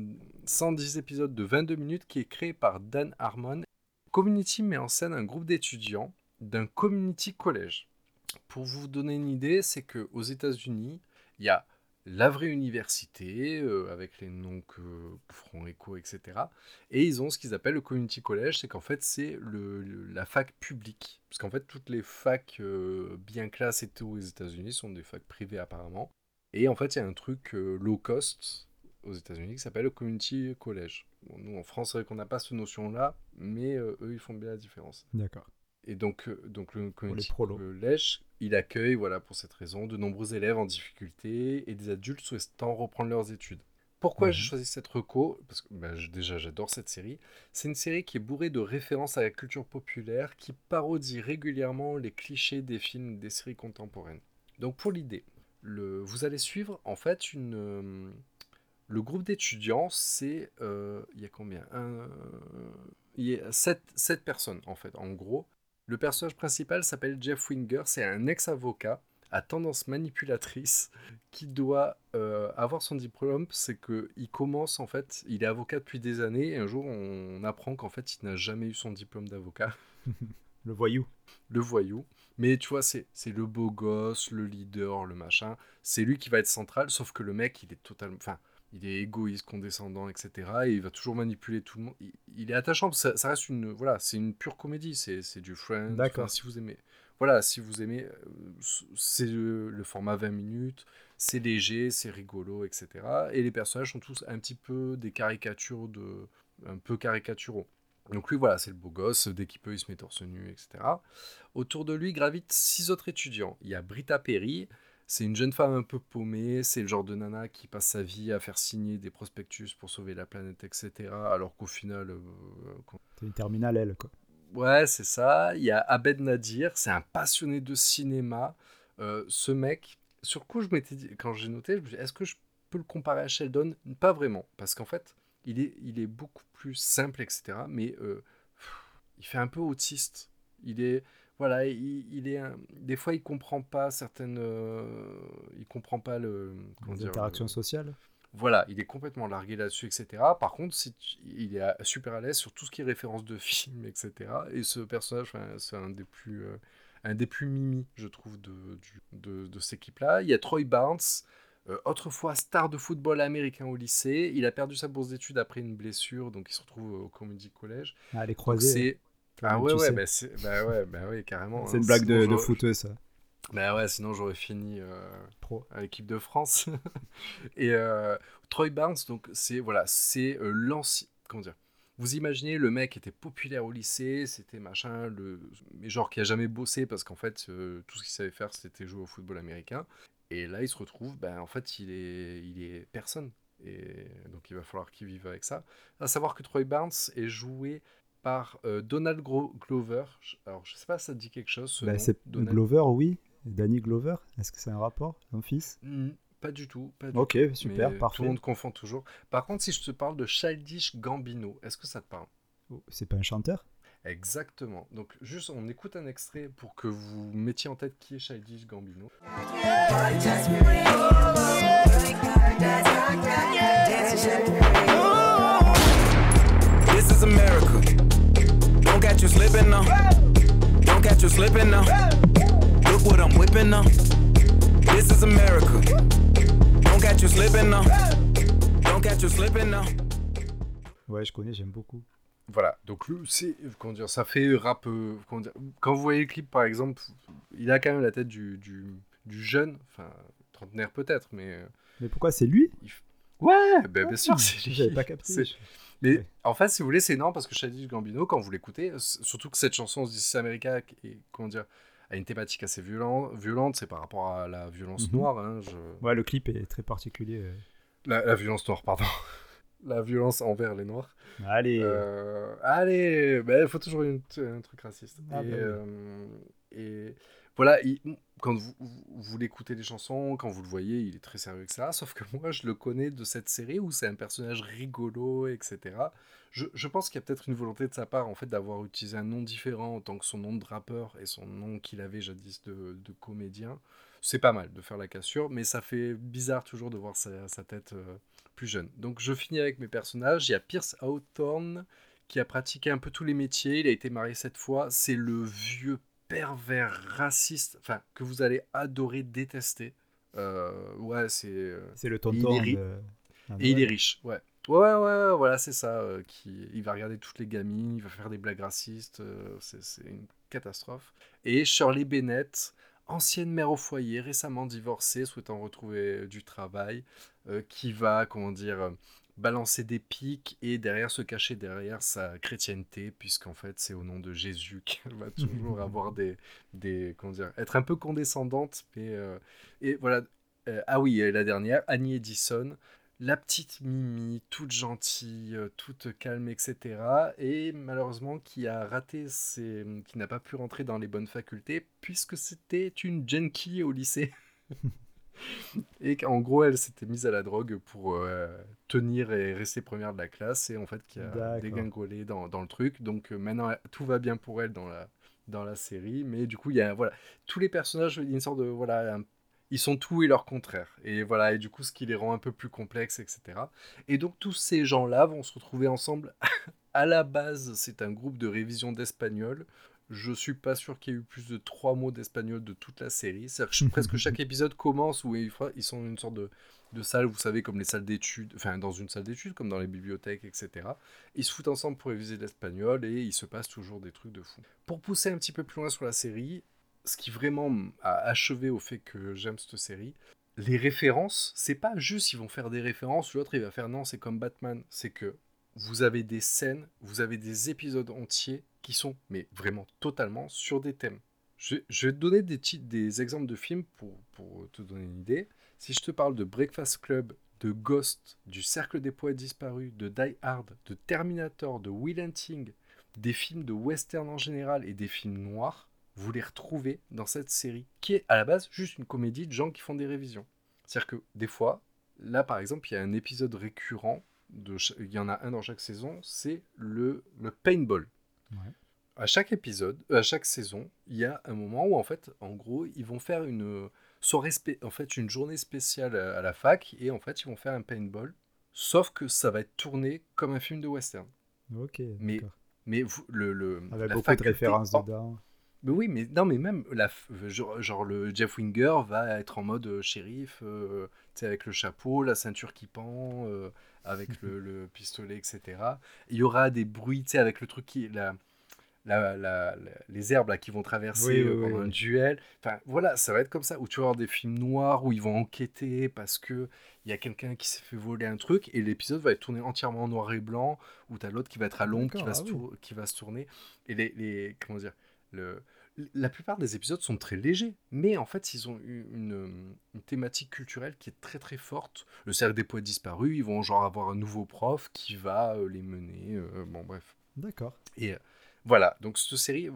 110 épisodes de 22 minutes qui est créée par Dan Harmon. Community met en scène un groupe d'étudiants d'un community college. Pour vous donner une idée, c'est que aux États-Unis, il y a la vraie université, euh, avec les noms que feront écho, etc. Et ils ont ce qu'ils appellent le community college, c'est qu'en fait c'est le, la fac publique. Parce qu'en fait toutes les facs euh, bien classes et tout aux États-Unis sont des facs privées apparemment. Et en fait il y a un truc euh, low cost aux États-Unis qui s'appelle le community college. Nous, en France, c'est vrai qu'on n'a pas cette notion-là, mais euh, eux, ils font bien la différence.
D'accord.
Et donc, euh, donc le community collège, il accueille, voilà, pour cette raison, de nombreux élèves en difficulté et des adultes souhaitant reprendre leurs études. Pourquoi
Mhm.
j'ai choisi cette reco? Parce que bah, déjà, j'adore cette série. C'est une série qui est bourrée de références à la culture populaire, qui parodie régulièrement les clichés des films des séries contemporaines. Donc, pour l'idée, le, vous allez suivre en fait une, euh, le groupe d'étudiants, c'est. euh, Il y a combien? Un- Il y a 7, personnes en fait, en gros. Le personnage principal s'appelle Jeff Winger, c'est un ex-avocat à tendance manipulatrice qui doit euh, avoir son diplôme. C'est qu'il commence en fait, il est avocat depuis des années et un jour on apprend qu'en fait il n'a jamais eu son diplôme d'avocat.
Le voyou.
le voyou. Mais tu vois, c'est c'est le beau gosse, le leader, le machin. C'est lui qui va être central, sauf que le mec, il est totalement. Enfin, il est égoïste, condescendant, etc. Et il va toujours manipuler tout le monde. Il, il est attachant, ça, ça reste une. Voilà, c'est une pure comédie. C'est c'est du Friends.
D'accord.
Enfin, si vous aimez. Voilà, si vous aimez. euh, C'est le, le format 20 minutes. C'est léger, c'est rigolo, etc. Et les personnages sont tous un petit peu des caricatures de. Un peu caricaturaux. Donc lui, voilà, c'est le beau gosse, dès qu'il peut, il se met torse nu, etc. Autour de lui gravitent six autres étudiants. Il y a Brita Perry, c'est une jeune femme un peu paumée, c'est le genre de nana qui passe sa vie à faire signer des prospectus pour sauver la planète, etc. Alors qu'au final... euh, quand-
C'est une terminale, elle, quoi.
Ouais, c'est ça. Il y a Abed Nadir, c'est un passionné de cinéma. Euh, ce mec, sur coup, je m'étais dit, quand j'ai noté, je me suis dit, est-ce que je peux le comparer à Sheldon? Pas vraiment, parce qu'en fait, il est, il est beaucoup plus simple, etc. Mais euh, il fait un peu autiste. Il est, voilà, il, il est, un- des fois, il comprend pas certaines, euh, il comprend pas le, comment
Les
dire,
interactions
le-
sociales.
voilà, il est complètement largué là-dessus, etc. Par contre, si tu- il est super à l'aise sur tout ce qui est référence de films, etc. Et ce personnage, c'est un des plus, euh, un des plus mimi, je trouve, de, de, de cette équipe-là. Il y a Troy Barnes, euh, autrefois star de football américain au lycée. Il a perdu sa bourse d'études après une blessure, donc il se retrouve au Community College.
Ah, les croisés.
Ah ouais ouais bah, bah ouais bah ouais carrément.
C'est
hein.
une blague de, de ça.
bah ouais, sinon j'aurais fini euh,
Pro.
à l'équipe de France. et euh, Troy Barnes, donc c'est voilà, c'est euh, l'ancien. Comment dire Vous imaginez le mec était populaire au lycée, c'était machin, le mais genre qui a jamais bossé parce qu'en fait euh, tout ce qu'il savait faire c'était jouer au football américain. Et là il se retrouve, ben en fait il est il est personne. Et donc il va falloir qu'il vive avec ça. À savoir que Troy Barnes est joué par euh, Donald Gro- Glover. Alors je sais pas si ça te dit quelque chose. ce
Bah,
nom,
c'est
Donald
Glover, oui. Danny Glover, est-ce que c'est un rapport, son fils?
Hmm, pas du tout. Pas du
Ok,
tout.
super,
Mais
parfait.
Tout le monde confond toujours. Par contre, si je te parle de Childish Gambino, est-ce que ça te parle?
Oh, C'est pas un chanteur?
Exactement. Donc, juste, on écoute un extrait pour que vous mettiez en tête qui est Childish Gambino.
This is America. Don't catch you slipping now. Don't catch you slipping now. Look what I'm whipping now. This is America. Don't catch you slipping now. Don't catch you slipping now.
Ouais, je connais, j'aime beaucoup.
Voilà, donc le, c'est, comment dire, ça fait rap. euh, comment dire, quand vous voyez le clip, par exemple, il a quand même la tête du, du, du jeune, enfin, trentenaire peut-être, mais. euh,
Mais pourquoi c'est lui?
Ouais, ben, bien sûr, c'est lui.
J'avais pas capté.
C'est- Mais en fait, si vous voulez, c'est énorme parce que Childish Gambino, quand vous l'écoutez, surtout que cette chanson This is America est, comment dire, a une thématique assez violente, violente c'est par rapport à la violence
Mhm.
noire. hein, je-
Ouais, le clip est très particulier. euh.
la, la violence noire, pardon. la violence envers les noirs.
Allez,
Euh, allez, il faut toujours une- un truc raciste.
Ah,
et,
bah oui.
euh, et voilà, il- quand vous, vous, l'écoutez les chansons, quand vous le voyez, il est très sérieux, etc. Sauf que moi, je le connais de cette série où c'est un personnage rigolo, etc. Je, pense qu'il y a peut-être une volonté de sa part, en fait, d'avoir utilisé un nom différent en tant que son nom de rappeur et son nom qu'il avait jadis de, comédien. C'est pas mal de faire la cassure, mais ça fait bizarre toujours de voir sa, sa tête euh, plus jeune. Donc je finis avec mes personnages. Il y a Pierce Hawthorne qui a pratiqué un peu tous les métiers. Il a été marié sept fois. C'est le vieux pervers raciste, enfin que vous allez adorer, détester. Euh, ouais, c'est. euh,
c'est le
il
tonton.
est
de-
et il est riche, ouais. Ouais, ouais, ouais, voilà, c'est ça. euh, qui, il va regarder toutes les gamines, il va faire des blagues racistes. euh, c'est une catastrophe. Et Shirley Bennett, ancienne mère au foyer, récemment divorcée, souhaitant retrouver du travail, qui va, comment dire, balancer des pics et derrière se cacher derrière sa chrétienté, puisqu'en fait c'est au nom de Jésus qu'elle va toujours avoir des, des comment dire, être un peu condescendante. Mais, euh, et voilà. Euh, ah oui, et la dernière, Annie Edison, la petite Mimi, toute gentille, euh, toute calme, etc. Et malheureusement qui a raté, ses... qui n'a pas pu rentrer dans les bonnes facultés, puisque c'était une junkie au lycée. et qu'en gros, elle s'était mise à la drogue pour euh, tenir et rester première de la classe, et en fait, qui a dégringolé dans, dans, le truc. Donc euh, maintenant, tout va bien pour elle dans la, dans la série, mais du coup, il y a voilà, tous les personnages, il y a une sorte de voilà, ils sont tout et leur contraire. Et voilà, et du coup, ce qui les rend un peu plus complexes, etc. Et donc, tous ces gens-là vont se retrouver ensemble. à la base, c'est un groupe de révision d'espagnol. Je suis pas sûr qu'il y ait eu plus de trois mots d'espagnol de toute la série. C'est presque chaque épisode commence où ils sont une sorte de, de salle, vous savez, comme les salles d'études, enfin dans une salle d'études, comme dans les bibliothèques, etc. Ils se foutent ensemble pour réviser l'espagnol et il se passe toujours des trucs de fou. Pour pousser un petit peu plus loin sur la série, ce qui vraiment a achevé au fait que j'aime cette série, les références, c'est pas juste ils vont faire des références, l'autre il va faire non, c'est comme Batman, c'est que vous avez des scènes, vous avez des épisodes entiers qui sont, mais vraiment totalement, sur des thèmes. Je, vais te donner des, des exemples de films pour, pour te donner une idée. Si je te parle de Breakfast Club, de Ghost, du Cercle des Poètes Disparus, de Die Hard, de Terminator, de Will Hunting, des films de western en général et des films noirs, vous les retrouvez dans cette série, qui est à la base juste une comédie de gens qui font des révisions. C'est-à-dire que des fois, là par exemple, il y a un épisode récurrent, de il y en a un dans chaque saison, c'est le, le paintball. À chaque épisode, à chaque saison, il y a un moment où en fait, en gros, ils vont faire une soirée, en fait, une journée spéciale à la fac et en fait, ils vont faire un paintball. Sauf que ça va être tourné comme un film de western.
Ok.
Mais, mais le, le
avec beaucoup de références dedans.
Mais oui, mais non, mais même la, genre, le Jeff Winger va être en mode euh, shérif, euh, avec le chapeau, la ceinture qui pend, euh, avec le, pistolet, etc. Il y aura des bruits, avec le truc qui, la, la, la, les herbes là, qui vont traverser pendant un duel. Enfin, voilà, ça va être comme ça. Où tu vas avoir des films noirs où ils vont enquêter parce que il y a quelqu'un qui s'est fait voler un truc et l'épisode va être tourné entièrement en noir et blanc. Où tu as l'autre qui va être à l'ombre, qui, va se ah qui va se tourner. Et les, les comment dire le, la plupart des épisodes sont très légers, mais en fait, ils ont eu une, thématique culturelle qui est très très forte. Le cercle des poètes disparus, ils vont genre avoir un nouveau prof qui va euh, les mener. Euh, bon, bref.
D'accord.
Et euh, voilà, donc cette série,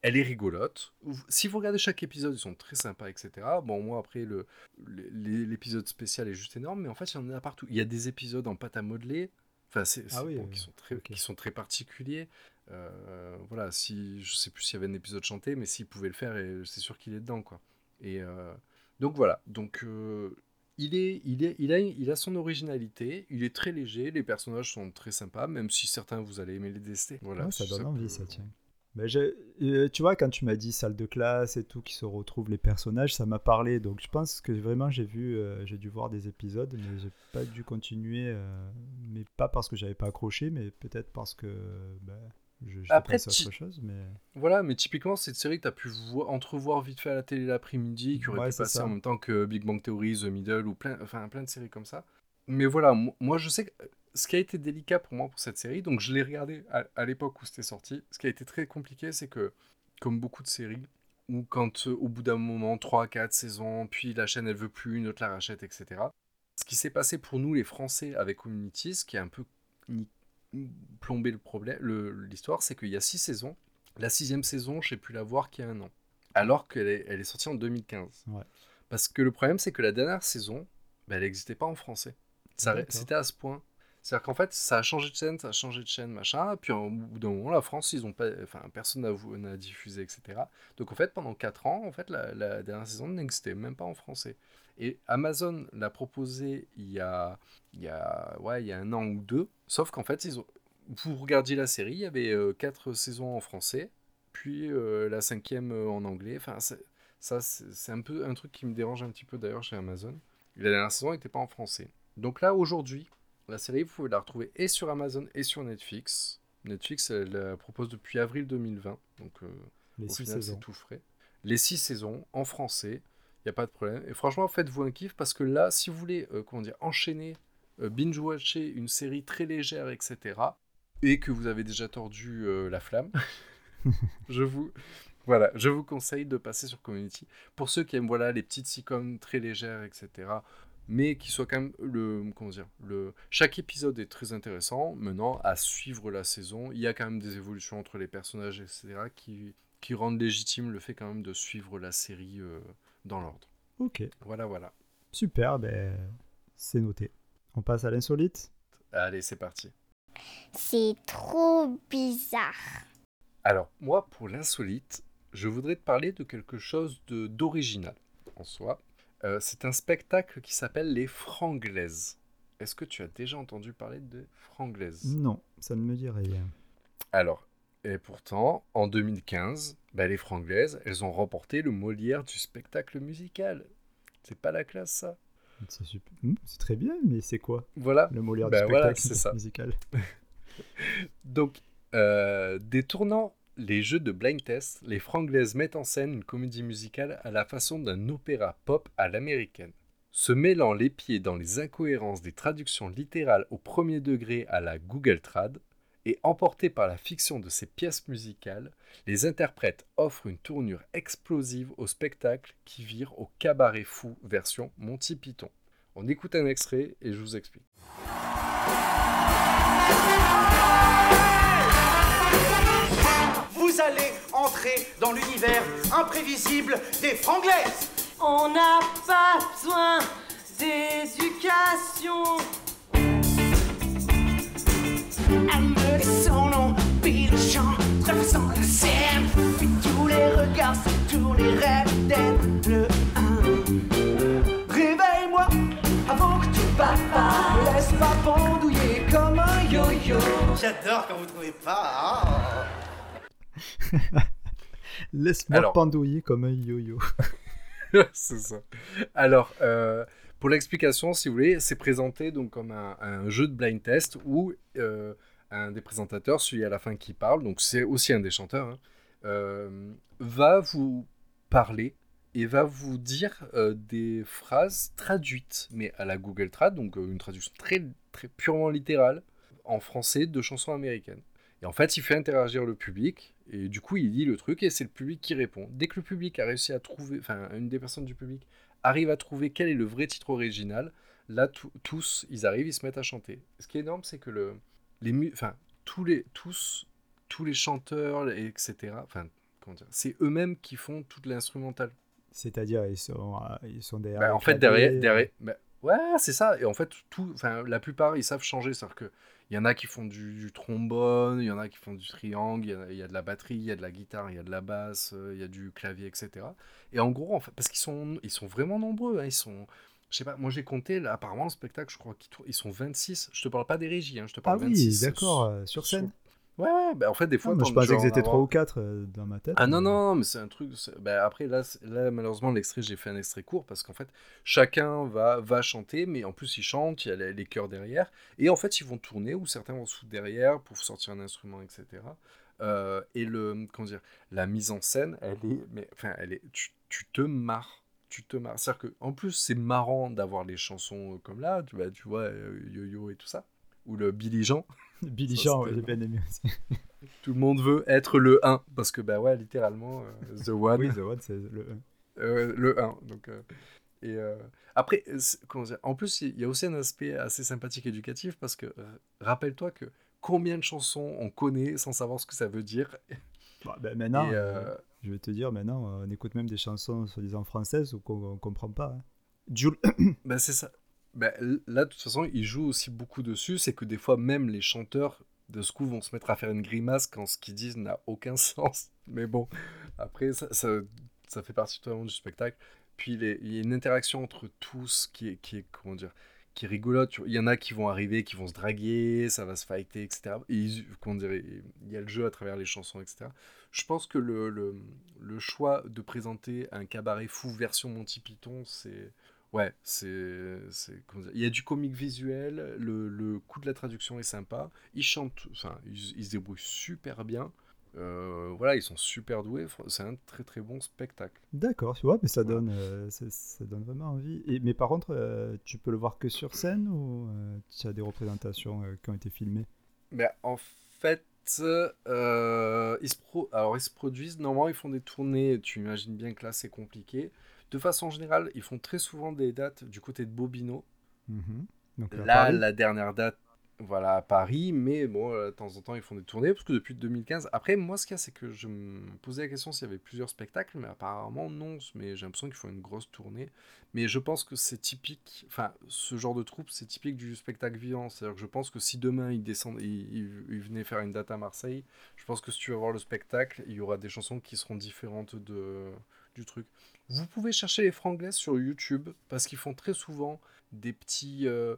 elle est rigolote. Si vous regardez chaque épisode, ils sont très sympas, etc. Bon, moi, après, le, l'épisode spécial est juste énorme, mais en fait, il y en a partout. Il y a des épisodes en pâte à modeler. Enfin, c'est, ah qui, sont très, qui sont très particuliers. Euh, voilà, si je sais plus s'il y avait un épisode chanté, mais s'il pouvait le faire, c'est sûr qu'il est dedans, quoi. Et euh, donc voilà, donc euh, il est, il est, il a, il a son originalité, il est très léger, les personnages sont très sympas, même si certains vous allez aimer les détester. Voilà,
ça donne envie, ça tient. Mais tu vois, quand tu m'as dit salle de classe et tout, qui se retrouvent les personnages, ça m'a parlé. Donc je pense que vraiment j'ai vu, j'ai dû voir des épisodes, mais j'ai pas dû continuer. mais pas parce que j'avais pas accroché, mais peut-être parce que ben, je, Après, autre chose, mais...
Voilà, mais typiquement, cette série que tu as pu entrevoir vite fait à la télé l'après-midi, qui aurait pu passer en même temps que Big Bang Theory, The Middle, ou plein, enfin, plein de séries comme ça. Mais voilà, moi je sais que ce qui a été délicat pour moi pour cette série, donc je l'ai regardé à, l'époque où c'était sorti, ce qui a été très compliqué, c'est que, comme beaucoup de séries, où quand euh, au bout d'un moment, 3, 4 saisons, puis la chaîne elle veut plus, une autre la rachète, etc. Ce qui s'est passé pour nous les Français avec Communities, qui est un peu plomber le problème, l'histoire, c'est qu'il y a six saisons. La sixième saison, j'ai pu la voir qu'il y a un an, alors qu'elle est, elle est sortie en 2015. Parce que le problème, c'est que la dernière saison, bah, elle n'existait pas en français. C'était à ce point. C'est-à-dire qu'en fait, ça a changé de chaîne, ça a changé de chaîne, machin. Puis au bout d'un moment, la France, ils ont pas, enfin, personne n'a diffusé, etc. Donc en fait, pendant 4 ans, en fait, la, la dernière saison n'existait même pas en français. Et Amazon l'a proposé il y a, il y a, ouais, il y a un an ou deux. Sauf qu'en fait, ils ont, vous regardiez la série, il y avait euh, quatre saisons en français, puis euh, la cinquième euh, en anglais. Enfin, ça, c'est un peu un truc qui me dérange un petit peu d'ailleurs chez Amazon. La dernière saison n'était pas en français. Donc là, aujourd'hui, la série, vous pouvez la retrouver et sur Amazon et sur Netflix. Netflix, elle la propose depuis avril 2020. Donc,
Les six final, c'est
tout frais. Les six saisons en français. N'y a pas de problème. Et franchement, faites-vous un kiff parce que là, si vous voulez comment dire, enchaîner euh, binge-watcher une série très légère, etc., et que vous avez déjà tordu euh, la flamme, je vous voilà, je vous conseille de passer sur Community. Pour ceux qui aiment voilà les petites sitcoms très légères, etc., mais qui soient quand même le comment dire le chaque épisode est très intéressant. Maintenant, à suivre la saison, il y a quand même des évolutions entre les personnages, etc., qui qui rendent légitime le fait quand même de suivre la série euh, dans l'ordre.
Ok.
Voilà, voilà.
Super, ben c'est noté. On passe à l'insolite.
Allez, c'est parti.
C'est trop bizarre.
Alors, moi, pour l'insolite, je voudrais te parler de quelque chose de d'original en soi. Euh, c'est un spectacle qui s'appelle les Franglaises. Est-ce que tu as déjà entendu parler de Franglaises?
Non, ça ne me dit rien.
Alors, et pourtant, en 2015, bah, les Franglaises, elles ont remporté le Molière du spectacle musical. C'est pas la classe, ça
C'est super... Hmm, très bien, mais c'est quoi
Voilà.
Le Molière
Bah,
du
voilà,
spectacle musical.
Donc, euh, détournant les jeux de blind test, les Franglaises mettent en scène une comédie musicale à la façon d'un opéra pop à l'américaine. Se mêlant les pieds dans les incohérences des traductions littérales au premier degré à la Google Trad, et emportés par la fiction de ces pièces musicales, les interprètes offrent une tournure explosive au spectacle qui vire au cabaret fou version Monty Python. On écoute un extrait et je vous explique.
Vous allez entrer dans l'univers imprévisible des Franglaises.
On n'a pas besoin d'éducation.
Chant, traversant la scène. Puis tous les regards se tournent et rêvent d'être le un. Réveille-moi avant que tu partes pas. Laisse pas pendouiller comme un yo-yo. J'adore quand vous trouvez pas. hein.
Laisse-moi
Alors-
pendouiller comme un yo-yo.
c'est ça. Alors, euh, pour l'explication, si vous voulez, c'est présenté donc comme un, un jeu de blind test où euh, un des présentateurs, celui à la fin qui parle, donc c'est aussi un des chanteurs, hein, euh, va vous parler et va vous dire euh, des phrases traduites, mais à la Google Trad, donc euh, une traduction très, très purement littérale en français de chansons américaines. Et en fait, il fait interagir le public, et du coup, il dit le truc, et c'est le public qui répond. Dès que le public a réussi à trouver, enfin, une des personnes du public arrive à trouver quel est le vrai titre original, là, tous, ils arrivent, ils se mettent à chanter. Ce qui est énorme, c'est que le, les, enfin, tous les, tous, tous les chanteurs, etc., enfin, comment dire, c'est eux-mêmes qui font toute l'instrumentale.
C'est-à-dire, ils sont, euh, ils sont derrière.
Bah, en fait, derrière, derrière bah, ouais, c'est ça. Et en fait, tout, enfin, la plupart, ils savent changer. C'est-à-dire que il y en a qui font du, du trombone, il y en a qui font du triangle, il y, en a- il y a de la batterie, il y a de la guitare, il y a de la basse, euh, il y a du clavier, etc. Et en gros, en fait, parce qu'ils sont, ils sont vraiment nombreux. hein, ils sont, je sais pas, moi j'ai compté, là, apparemment, le spectacle, je crois qu'ils sont 26. Je te parle pas des régies, hein, je te
Ah
parle
oui,
26.
d'accord, euh, sur scène.
Ouais, ouais, bah, en fait, des
Ah,
fois,
moi,
t'en-
je pensais étaient
avoir-
3 ou 4 dans ma tête.
ah non,
mais-
non, mais c'est un truc. bah, après, là, là malheureusement, l'extrait, j'ai fait un extrait court parce qu'en fait, chacun va, va chanter, mais en plus, ils chantent, il y a les, les chœurs derrière. Et en fait, ils vont tourner ou certains vont se foutre derrière pour sortir un instrument, etc. Euh, et le, comment dire, la mise en scène, elle est. Mais, enfin, elle est. Tu, tu te marres. Tu te marres. C'est-à-dire que, en plus, c'est marrant d'avoir les chansons euh, comme là, tu, bah, tu vois, euh, Yo-Yo et tout ça. Ou le Billy Jean.
Billy
Ça,
Jean, j'ai bien aimé aussi.
Tout le monde veut être le 1. Parce que, bah ouais, littéralement, euh, The One.
Oui, The One, c'est le 1.
Euh, le 1. Donc, et après, comment dire, en plus, il y a aussi un aspect assez sympathique éducatif parce que rappelle-toi que combien de chansons on connaît sans savoir ce que ça veut dire.
Bah, ben, maintenant,
Et,
je vais te dire, maintenant, on écoute même des chansons soi-disant françaises ou qu'on ne comprend pas. hein. Jules.
bah, c'est ça. L- là, de toute façon, ils jouent aussi beaucoup dessus. C'est que des fois, même les chanteurs de ce coup vont se mettre à faire une grimace quand ce qu'ils disent n'a aucun sens. Mais bon, après, ça, ça, ça fait partie totalement du spectacle. Puis il y a une interaction entre tous qui est, qui est comment dire, qui est rigolote. Il y en a qui vont arriver, qui vont se draguer, ça va se fighter, etc. Et ils- comment dire, il y a le jeu à travers les chansons, etc. Je pense que le, le, le choix de présenter un cabaret fou version Monty Python, c'est Ouais, c'est. Il y a du comique visuel, le, le coup de la traduction est sympa, ils chantent, enfin, ils, ils se débrouillent super bien. Euh, voilà, ils sont super doués. C'est un très très bon spectacle.
D'accord, tu vois, mais ça donne, euh, ça, ça donne vraiment envie. Et, mais par contre, euh, tu peux le voir que sur scène ou tu as des représentations qui ont été filmées?
Mais en fait, euh, ils, se pro- Alors, ils se produisent. Normalement, ils font des tournées. Tu imagines bien que là, c'est compliqué. De façon générale, ils font très souvent des dates du côté de Bobino.
Mhm. Donc,
Là, la dernière date, voilà, à Paris, mais bon, euh, de temps en temps, ils font des tournées, parce que depuis 2015. Après, moi, ce qu'il y a, c'est que je me posais la question s'il y avait plusieurs spectacles, mais apparemment, non. Mais j'ai l'impression qu'ils font une grosse tournée. Mais je pense que c'est typique, enfin, ce genre de troupe, c'est typique du spectacle vivant. C'est-à-dire que je pense que si demain, ils descendent, ils, ils- venaient faire une date à Marseille, je pense que si tu vas voir le spectacle, il y aura des chansons qui seront différentes de, du truc. Vous pouvez chercher les franglaises sur YouTube, parce qu'ils font très souvent des petits... euh,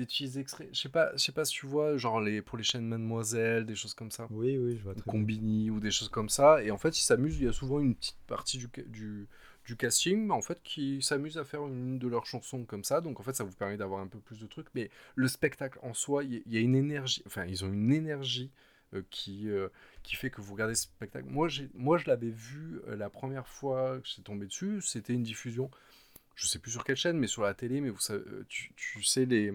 des petits extraits. Je sais pas, je sais pas si tu vois, genre les pour les chaînes Mademoiselle, des choses comme ça.
Oui, oui, je vois très bien.
Combini ou des choses comme ça. Et en fait, ils s'amusent. Il y a souvent une petite partie du, du, du casting, en fait, qui s'amuse à faire une de leurs chansons comme ça. Donc en fait, ça vous permet d'avoir un peu plus de trucs. Mais le spectacle en soi, il y, a une énergie. Enfin, ils ont une énergie euh, qui euh, qui fait que vous regardez ce spectacle. Moi, j'ai, moi, je l'avais vu euh, la première fois que j'étais tombé dessus. C'était une diffusion je sais plus sur quelle chaîne, mais sur la télé, mais vous savez, tu, tu sais, les,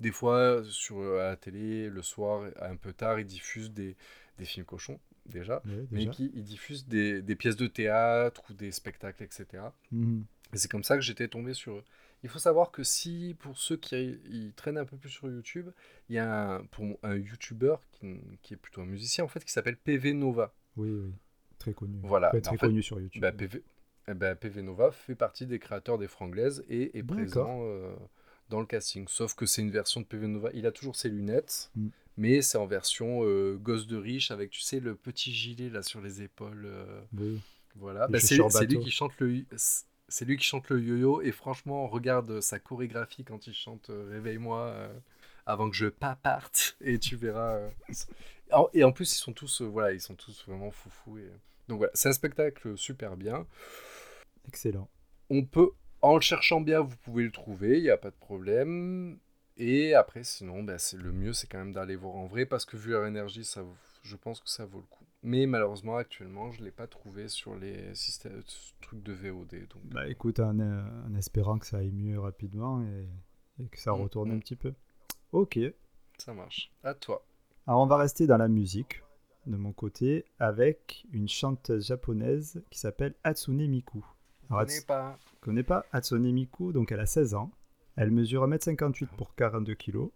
des fois, sur euh, à la télé, le soir, un peu tard, ils diffusent des, des films cochons, déjà, mais qui ils diffusent des, des pièces de théâtre ou des spectacles, etc. Et c'est comme ça que j'étais tombé sur eux. Il faut savoir que si, pour ceux qui ils traînent un peu plus sur YouTube, il y a un, pour un YouTuber qui, qui est plutôt un musicien, en fait, qui s'appelle PV Nova.
Oui, oui, très connu.
Voilà.
Très,
En
très
fait,
connu sur YouTube.
bah, PV, eh ben, PV Nova fait partie des créateurs des Franglaises et est présent euh, dans le casting. Sauf que c'est une version de PV Nova. Il a toujours ses lunettes,
Mm.
mais c'est en version euh, gosse de riche avec, tu sais, le petit gilet là sur les épaules. euh,
Oui.
voilà. Bah, c'est lui qui chante le. C'est lui qui chante le yo-yo et franchement, regarde sa chorégraphie quand il chante euh, Réveille-moi euh, avant que je pas parte et tu verras. Et en plus, ils sont tous, voilà, ils sont tous vraiment foufous. Et... Donc voilà, c'est un spectacle super bien.
Excellent.
On peut, en le cherchant bien, vous pouvez le trouver, il n'y a pas de problème. Et après, sinon, ben, c'est le mieux, c'est quand même d'aller voir en vrai parce que vu leur énergie, ça, je pense que ça vaut le coup. Mais malheureusement, actuellement, je ne l'ai pas trouvé sur les systèmes, trucs de VOD. Donc,
Bah écoute, en, euh, en espérant que ça aille mieux rapidement et, et que ça
Mm,
retourne
mm.
un petit peu. Ok.
ça marche. À toi.
Alors on va rester dans la musique de mon côté avec une chanteuse japonaise qui s'appelle Hatsune Miku. Alors,
connais pas.
connais pas Hatsune Miku, donc elle a 16 ans. Elle mesure 1m58 pour 42 kg,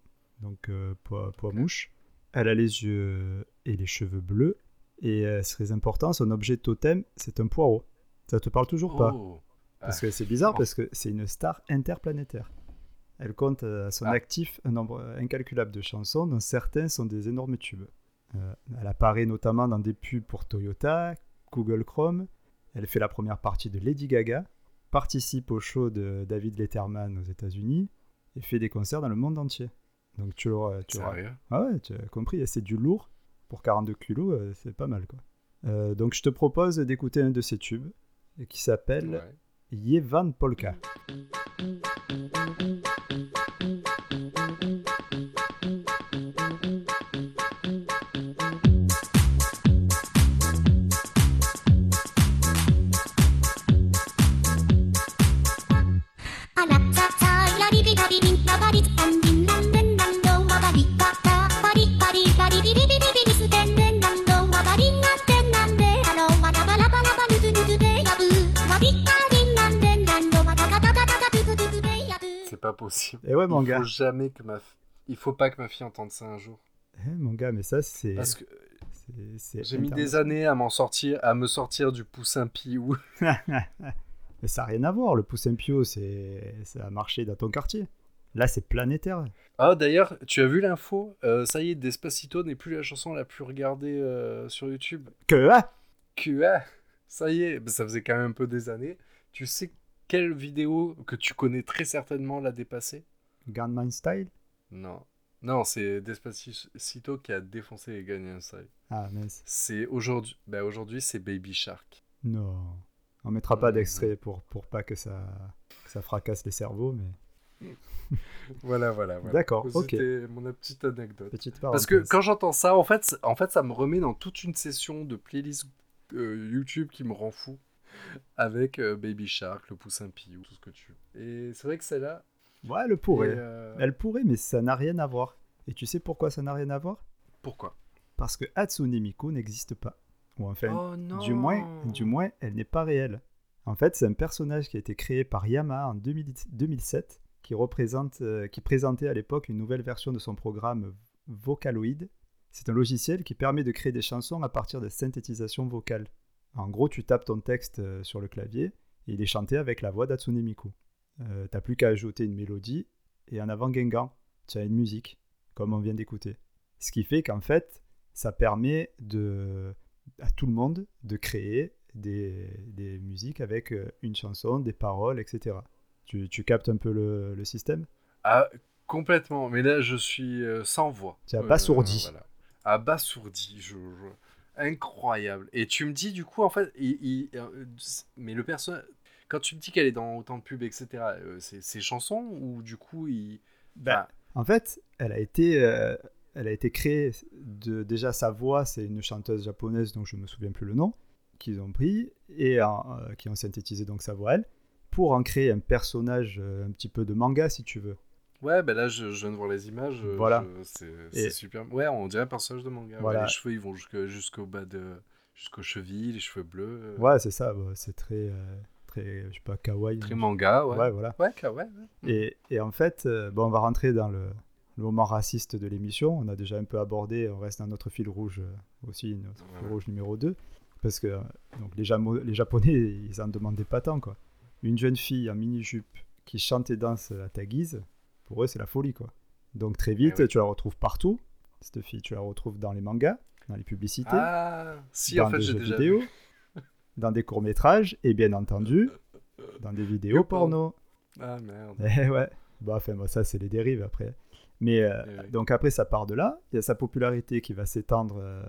donc euh, poids, poids mouche. Elle a les yeux et les cheveux bleus. Et euh, très important, son objet totem, c'est un poireau. Ça te parle toujours pas
Oh.
Parce
Ah.
que c'est bizarre, parce que c'est une star interplanétaire. Elle compte euh, à son
Ah.
actif un nombre incalculable de chansons, dont certains sont des énormes tubes. Euh, elle apparaît notamment dans des pubs pour Toyota, Google Chrome. Elle fait la première partie de Lady Gaga, participe au show de David Letterman aux États-Unis et fait des concerts dans le monde entier. Donc tu l'auras. Tu Ah ouais, tu as compris, c'est du lourd. Pour 42 kilos, euh, c'est pas mal quoi. Euh, donc je te propose d'écouter un de ses tubes qui s'appelle
Ouais.
Yevan Polka.
Possible.
Eh ouais, mon
Il
gars.
faut jamais que ma. f- Il faut pas que ma fille entende ça un jour.
Eh, mon gars, mais ça c'est.
Parce que j'ai mis des années à m'en sortir, à me sortir du poussin piou.
mais ça n'a rien à voir, le poussin pio, c'est ça a marché dans ton quartier. Là, c'est planétaire.
Ah d'ailleurs, tu as vu l'info Euh, Ça y est, Despacito n'est plus la chanson la plus regardée euh, sur YouTube.
Que? Ah
Que? Ah, ça y est, ça faisait quand même un peu des années. Tu sais quelle vidéo que tu connais très certainement l'a dépassée
Gunman Style
Non. Non, c'est Despacito qui a défoncé les Gangnam Style.
Ah, mince.
C'est aujourd'hui, bah aujourd'hui c'est Baby Shark.
Non. On mettra pas d'extrait pour, pour pas que ça, que ça fracasse les cerveaux, mais.
voilà, voilà. voilà.
D'accord, ok.
C'était mon petite anecdote.
Petite
Parce que quand j'entends ça, en fait, en fait, ça me remet dans toute une session de playlist euh, YouTube qui me rend fou. Avec euh, Baby Shark, le poussin Piou, tout ce que tu veux. Et c'est vrai que celle-là.
Ouais, elle pourrait.
Et, euh,
Elle pourrait, mais ça n'a rien à voir. Et tu sais pourquoi ça n'a rien à voir?
Pourquoi?
Parce que Hatsune Miku n'existe pas. Ou enfin,
Oh non
du moins, du moins, elle n'est pas réelle. En fait, c'est un personnage qui a été créé par Yamaha en 2000 2007, qui représente, euh, qui présentait à l'époque une nouvelle version de son programme Vocaloid. C'est un logiciel qui permet de créer des chansons à partir de synthétisation vocale. En gros, tu tapes ton texte euh, sur le clavier et il est chanté avec la voix d'Hatsune Miku. Euh, T'as plus qu'à ajouter une mélodie et en avant Gengan, tu as une musique, comme on vient d'écouter. Ce qui fait qu'en fait, ça permet de, à tout le monde de créer des, des musiques avec euh, une chanson, des paroles, etc. Tu, tu captes un peu le, le système?
Ah, complètement. Mais là, je suis euh, sans voix.
Tu es abasourdi.
voilà. Abasourdi. Je, je- Incroyable. Et tu me dis, du coup, en fait, il- il- euh, mais le personnage. Quand tu me dis qu'elle est dans autant de pubs, etc., euh, c'est ses chansons ou du coup, il.
Ben, En fait, elle a été, euh, elle a été créée de déjà sa voix, c'est une chanteuse japonaise dont je me souviens plus le nom, qu'ils ont pris et en- euh, qui ont synthétisé donc sa voix elle pour en créer un personnage euh, un petit peu de manga si tu veux.
Ouais, ben là, je, je viens de voir les images. euh,
Voilà.
C'est
Et-
super. Ouais, on dirait un personnage de manga. ouais, les cheveux, ils vont jusqu'au bas de. jusqu'aux chevilles, les cheveux bleus. euh,
Ouais, c'est ça, bah, c'est très, euh, très, je sais pas, kawaii.
Très manga, ouais.
Ouais, voilà.
Ouais, ka- ouais.
Et, et en fait, euh, bon, on va rentrer dans le, le moment raciste de l'émission. On a déjà un peu abordé, on reste dans notre fil rouge aussi, notre fil rouge numéro 2. Parce que donc, les, Jamo- les Japonais, ils en demandaient pas tant. Quoi. Une jeune fille en mini-jupe qui chante et danse à ta guise, pour eux, c'est la folie. quoi. Donc très vite,
Eh oui.
tu la retrouves partout. Cette fille, tu la retrouves dans les mangas, dans les publicités,
Ah, si,
dans
en fait,
des jeux
déjà
vidéo,
vu.
dans des courts-métrages et bien entendu, dans des vidéos porno.
Ah merde.
Eh ouais. Bah, enfin, bon, ça, c'est les dérives après. Mais euh,
Eh oui.
donc après, ça part de là. Il y a sa popularité qui va s'étendre euh,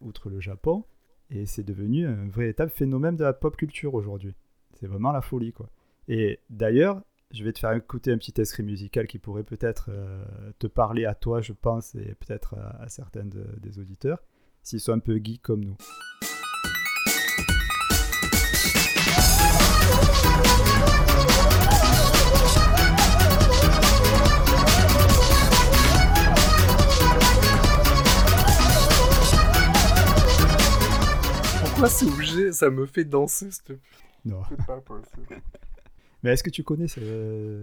outre le Japon. Et c'est devenu un véritable phénomène de la pop culture aujourd'hui. C'est vraiment la folie, quoi. Et d'ailleurs, je vais te faire écouter un petit extrait musical qui pourrait peut-être euh, te parler à toi, je pense, et peut-être à, à certains de- des auditeurs, s'ils sont un peu geeks comme nous.
Pourquoi c'est obligé? Ça me fait danser, cette
Non.
C'est pas possible.
Mais est-ce que tu connais ce...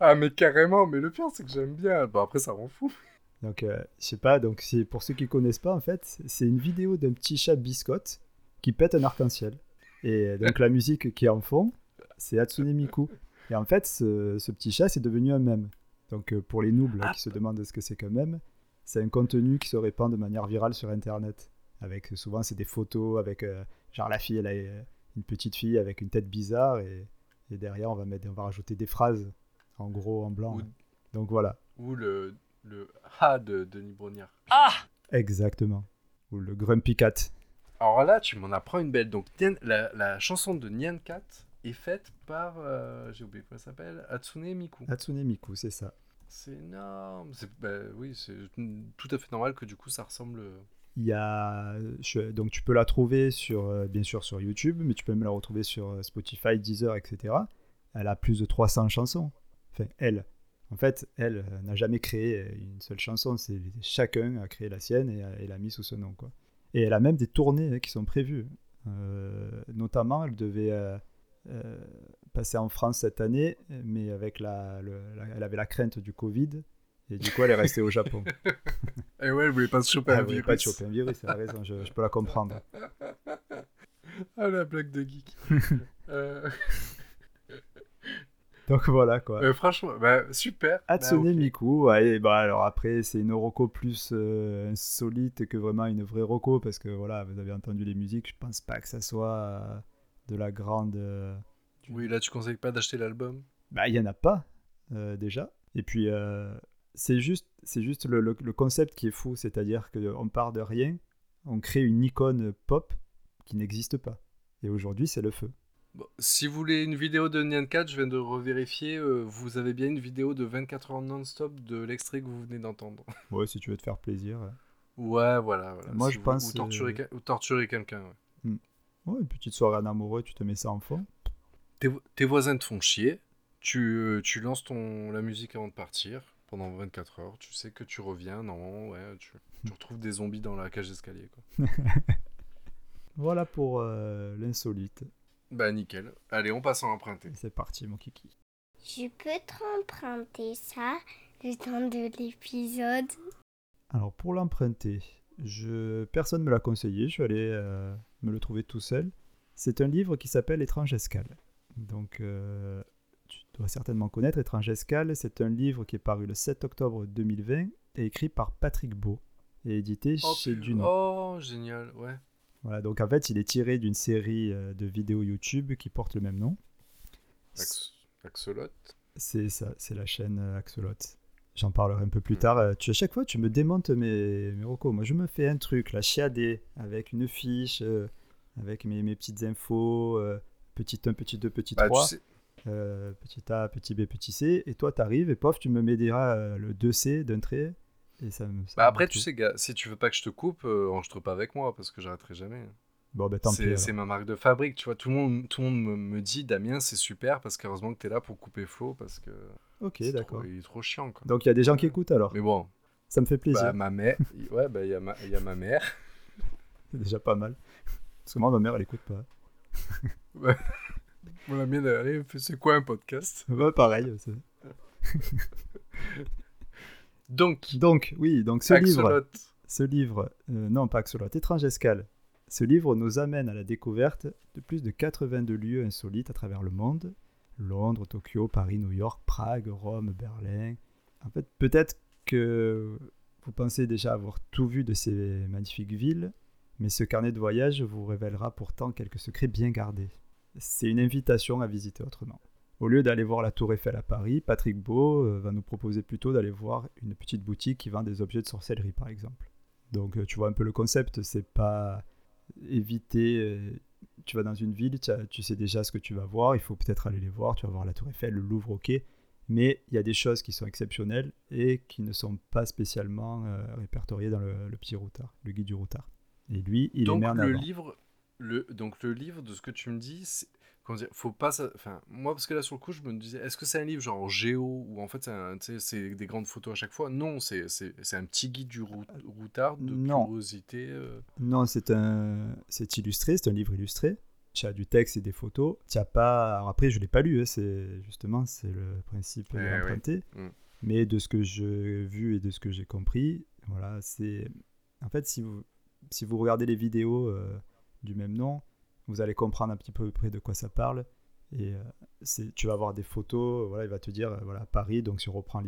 Ah, mais carrément, mais le pire, c'est que j'aime bien. Bon, après, ça rend fou.
Donc, euh, je sais pas, donc c'est pour ceux qui connaissent pas, en fait, c'est une vidéo d'un petit chat biscotte qui pète un arc-en-ciel. Et euh, donc, la musique qui est en fond, c'est Hatsune Miku. Et en fait, ce, ce petit chat, c'est devenu un mème. Donc, euh, pour les noobs là, qui se demandent ce que c'est qu'un mème, c'est un contenu qui se répand de manière virale sur Internet. Avec souvent, c'est des photos avec, euh, genre, la fille, elle a une petite fille avec une tête bizarre et, et derrière, on va, mettre, on va rajouter des phrases en gros, en blanc. Donc, voilà.
Ou le, le Ha de Denis Brognard.
Ah
Exactement. Ou le Grumpy Cat.
Alors là, tu m'en apprends une belle. Donc, la, la chanson de Nyan Cat est faite par. euh, J'ai oublié comment elle s'appelle Hatsune Miku.
Hatsune Miku, c'est ça.
C'est énorme. C'est- bah, oui, c'est tout à fait normal que du coup ça ressemble.
Donc tu peux la trouver sur, euh, bien sûr sur YouTube, mais tu peux même la retrouver sur euh, Spotify, Deezer, etc. Elle a plus de 300 chansons. Enfin, elle. En fait, elle euh, n'a jamais créé une seule chanson. C'est chacun a créé la sienne et, l'a mis sous ce nom, quoi. Et elle a même des tournées hein, qui sont prévues. Notamment, elle devait passer en France cette année, mais avec la- elle avait la crainte du Covid. Et du coup, elle est restée au Japon.
Et ouais, elle voulait pas se choper
Ah,
un
elle voulait
virus.
pas te choper un virus, elle a raison, je, je peux la comprendre.
Ah, la blague de geek. Euh,
Donc voilà quoi.
euh, franchement, bah, super.
Hatsune
Bah, ok.
Miku, ouais, bah alors après c'est une roco plus euh, insolite que vraiment une vraie roco parce que voilà, vous avez entendu les musiques, je pense pas que ça soit euh, de la grande.
Oui, là, tu conseilles pas d'acheter l'album?
Bah il y en a pas déjà. Et puis euh, c'est juste, c'est juste le, le- le concept qui est fou, c'est-à-dire qu'on part de rien, on crée une icône pop qui n'existe pas. Et aujourd'hui c'est le feu.
Bon, si vous voulez une vidéo de Nyan 4, je viens de revérifier, euh, vous avez bien une vidéo de 24 heures non-stop de l'extrait que vous venez d'entendre.
Ouais, si tu veux te faire plaisir. ouais.
Ouais, voilà. voilà.
Moi,
Si
je
vous-
pense,
Ou torturer,
euh,
ou torturer quelqu'un. ouais.
Ouais, une petite soirée en amoureux, tu te mets ça en fond.
Tes, tes voisins te font chier, tu, euh, tu lances ton, la musique avant de partir pendant 24 heures, tu sais que tu reviens, non, ouais, tu, tu retrouves des zombies dans la cage d'escalier. quoi.
Voilà pour euh, l'insolite.
Bah nickel. Allez, on passe en emprunté.
C'est parti, mon kiki.
Je peux t'emprunter ça le temps de l'épisode?
Alors pour l'emprunter, je... personne ne me l'a conseillé, je suis allé euh, me le trouver tout seul. C'est un livre qui s'appelle Étrange Escale. Donc euh, certainement connaître Étrange Escale, c'est un livre qui est paru le 7 octobre 2020 et écrit par Patrick Beau et édité
Oh,
chez Duno.
Oh, génial, ouais.
Voilà, donc en fait il est tiré d'une série euh, de vidéos YouTube qui porte le même nom.
Ax- Axolot.
C'est ça, c'est la chaîne euh, Axolot. J'en parlerai un peu plus tard. Euh, Tu, à chaque fois, tu me démontes mes, mes recos. Moi, je me fais un truc, la chiadé, avec une fiche, euh, avec mes, mes petites infos, euh, petit 1, petit 2, petit
Bah, tu
3,
sais-
euh, petit A, petit B, petit C. Et toi, tu arrives et pof, tu me mets déjà euh, le 2C d'un trait. Et ça, me- ça
Bah après, tu sais, gars, si tu veux pas que je te coupe, euh, enregistre pas avec moi parce que j'arrêterai jamais.
Bon, ben tant pis.
C'est ma marque de fabrique, tu vois. Tout le monde, tout le monde me, me dit, Damien, c'est super parce qu'heureusement que t'es là pour couper Flo parce que.
Ok, d'accord.
Il est trop chiant, quoi.
Donc, il y a des gens qui écoutent alors.
Mais bon,
Ça me fait plaisir.
bah, ma mère, ouais, bah, il y, a ma- y a ma mère.
C'est déjà pas mal. Parce que moi, ma mère, elle écoute pas.
La mienne, elle arrive, c'est quoi un podcast?
Ouais, pareil. c'est-
Donc,
Donc, oui, donc ce livre, ce livre, euh, non pas Axolot, Étrange Escale, ce livre nous amène à la découverte de plus de 82 lieux insolites à travers le monde. Londres, Tokyo, Paris, New York, Prague, Rome, Berlin. En fait, peut-être que vous pensez déjà avoir tout vu de ces magnifiques villes, mais ce carnet de voyage vous révélera pourtant quelques secrets bien gardés. C'est une invitation à visiter autrement. Au lieu d'aller voir la Tour Eiffel à Paris, Patrick Beau euh, va nous proposer plutôt d'aller voir une petite boutique qui vend des objets de sorcellerie, par exemple. Donc, euh, tu vois un peu le concept, c'est pas éviter. euh, tu vas dans une ville, tu, sais déjà ce que tu vas voir, il faut peut-être aller les voir, tu vas voir la Tour Eiffel, le Louvre, ok. Mais il y a des choses qui sont exceptionnelles et qui ne sont pas spécialement répertoriées dans le, le petit routard, le guide du routard. Et lui, il
donc
en
le
avant.
livre, le, donc le livre de ce que tu me dis, comment dire, faut pas, enfin, moi parce que là sur le coup, je me disais, est-ce que c'est un livre genre géo ou en fait c'est des grandes photos à chaque fois? Non, c'est un petit guide du rou- routard de
Non.
curiosité. euh.
Non, c'est un, c'est illustré, c'est un livre illustré. Tu as du texte et des photos. Tu as pas. Alors après, je l'ai pas lu. hein, c'est justement c'est le principe
Eh
l'emprunter.
Mm.
Mais de ce que j'ai vu et de ce que j'ai compris, voilà, c'est en fait si vous si vous regardez les vidéos euh, du même nom, vous allez comprendre un petit peu près de quoi ça parle. Et euh, tu vas avoir des photos. Voilà, il va te dire euh, voilà Paris. Donc si on reprend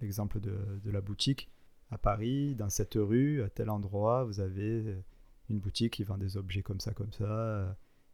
l'exemple de, la boutique à Paris, dans cette rue, à tel endroit, vous avez euh, une boutique qui vend des objets comme ça, comme ça, euh,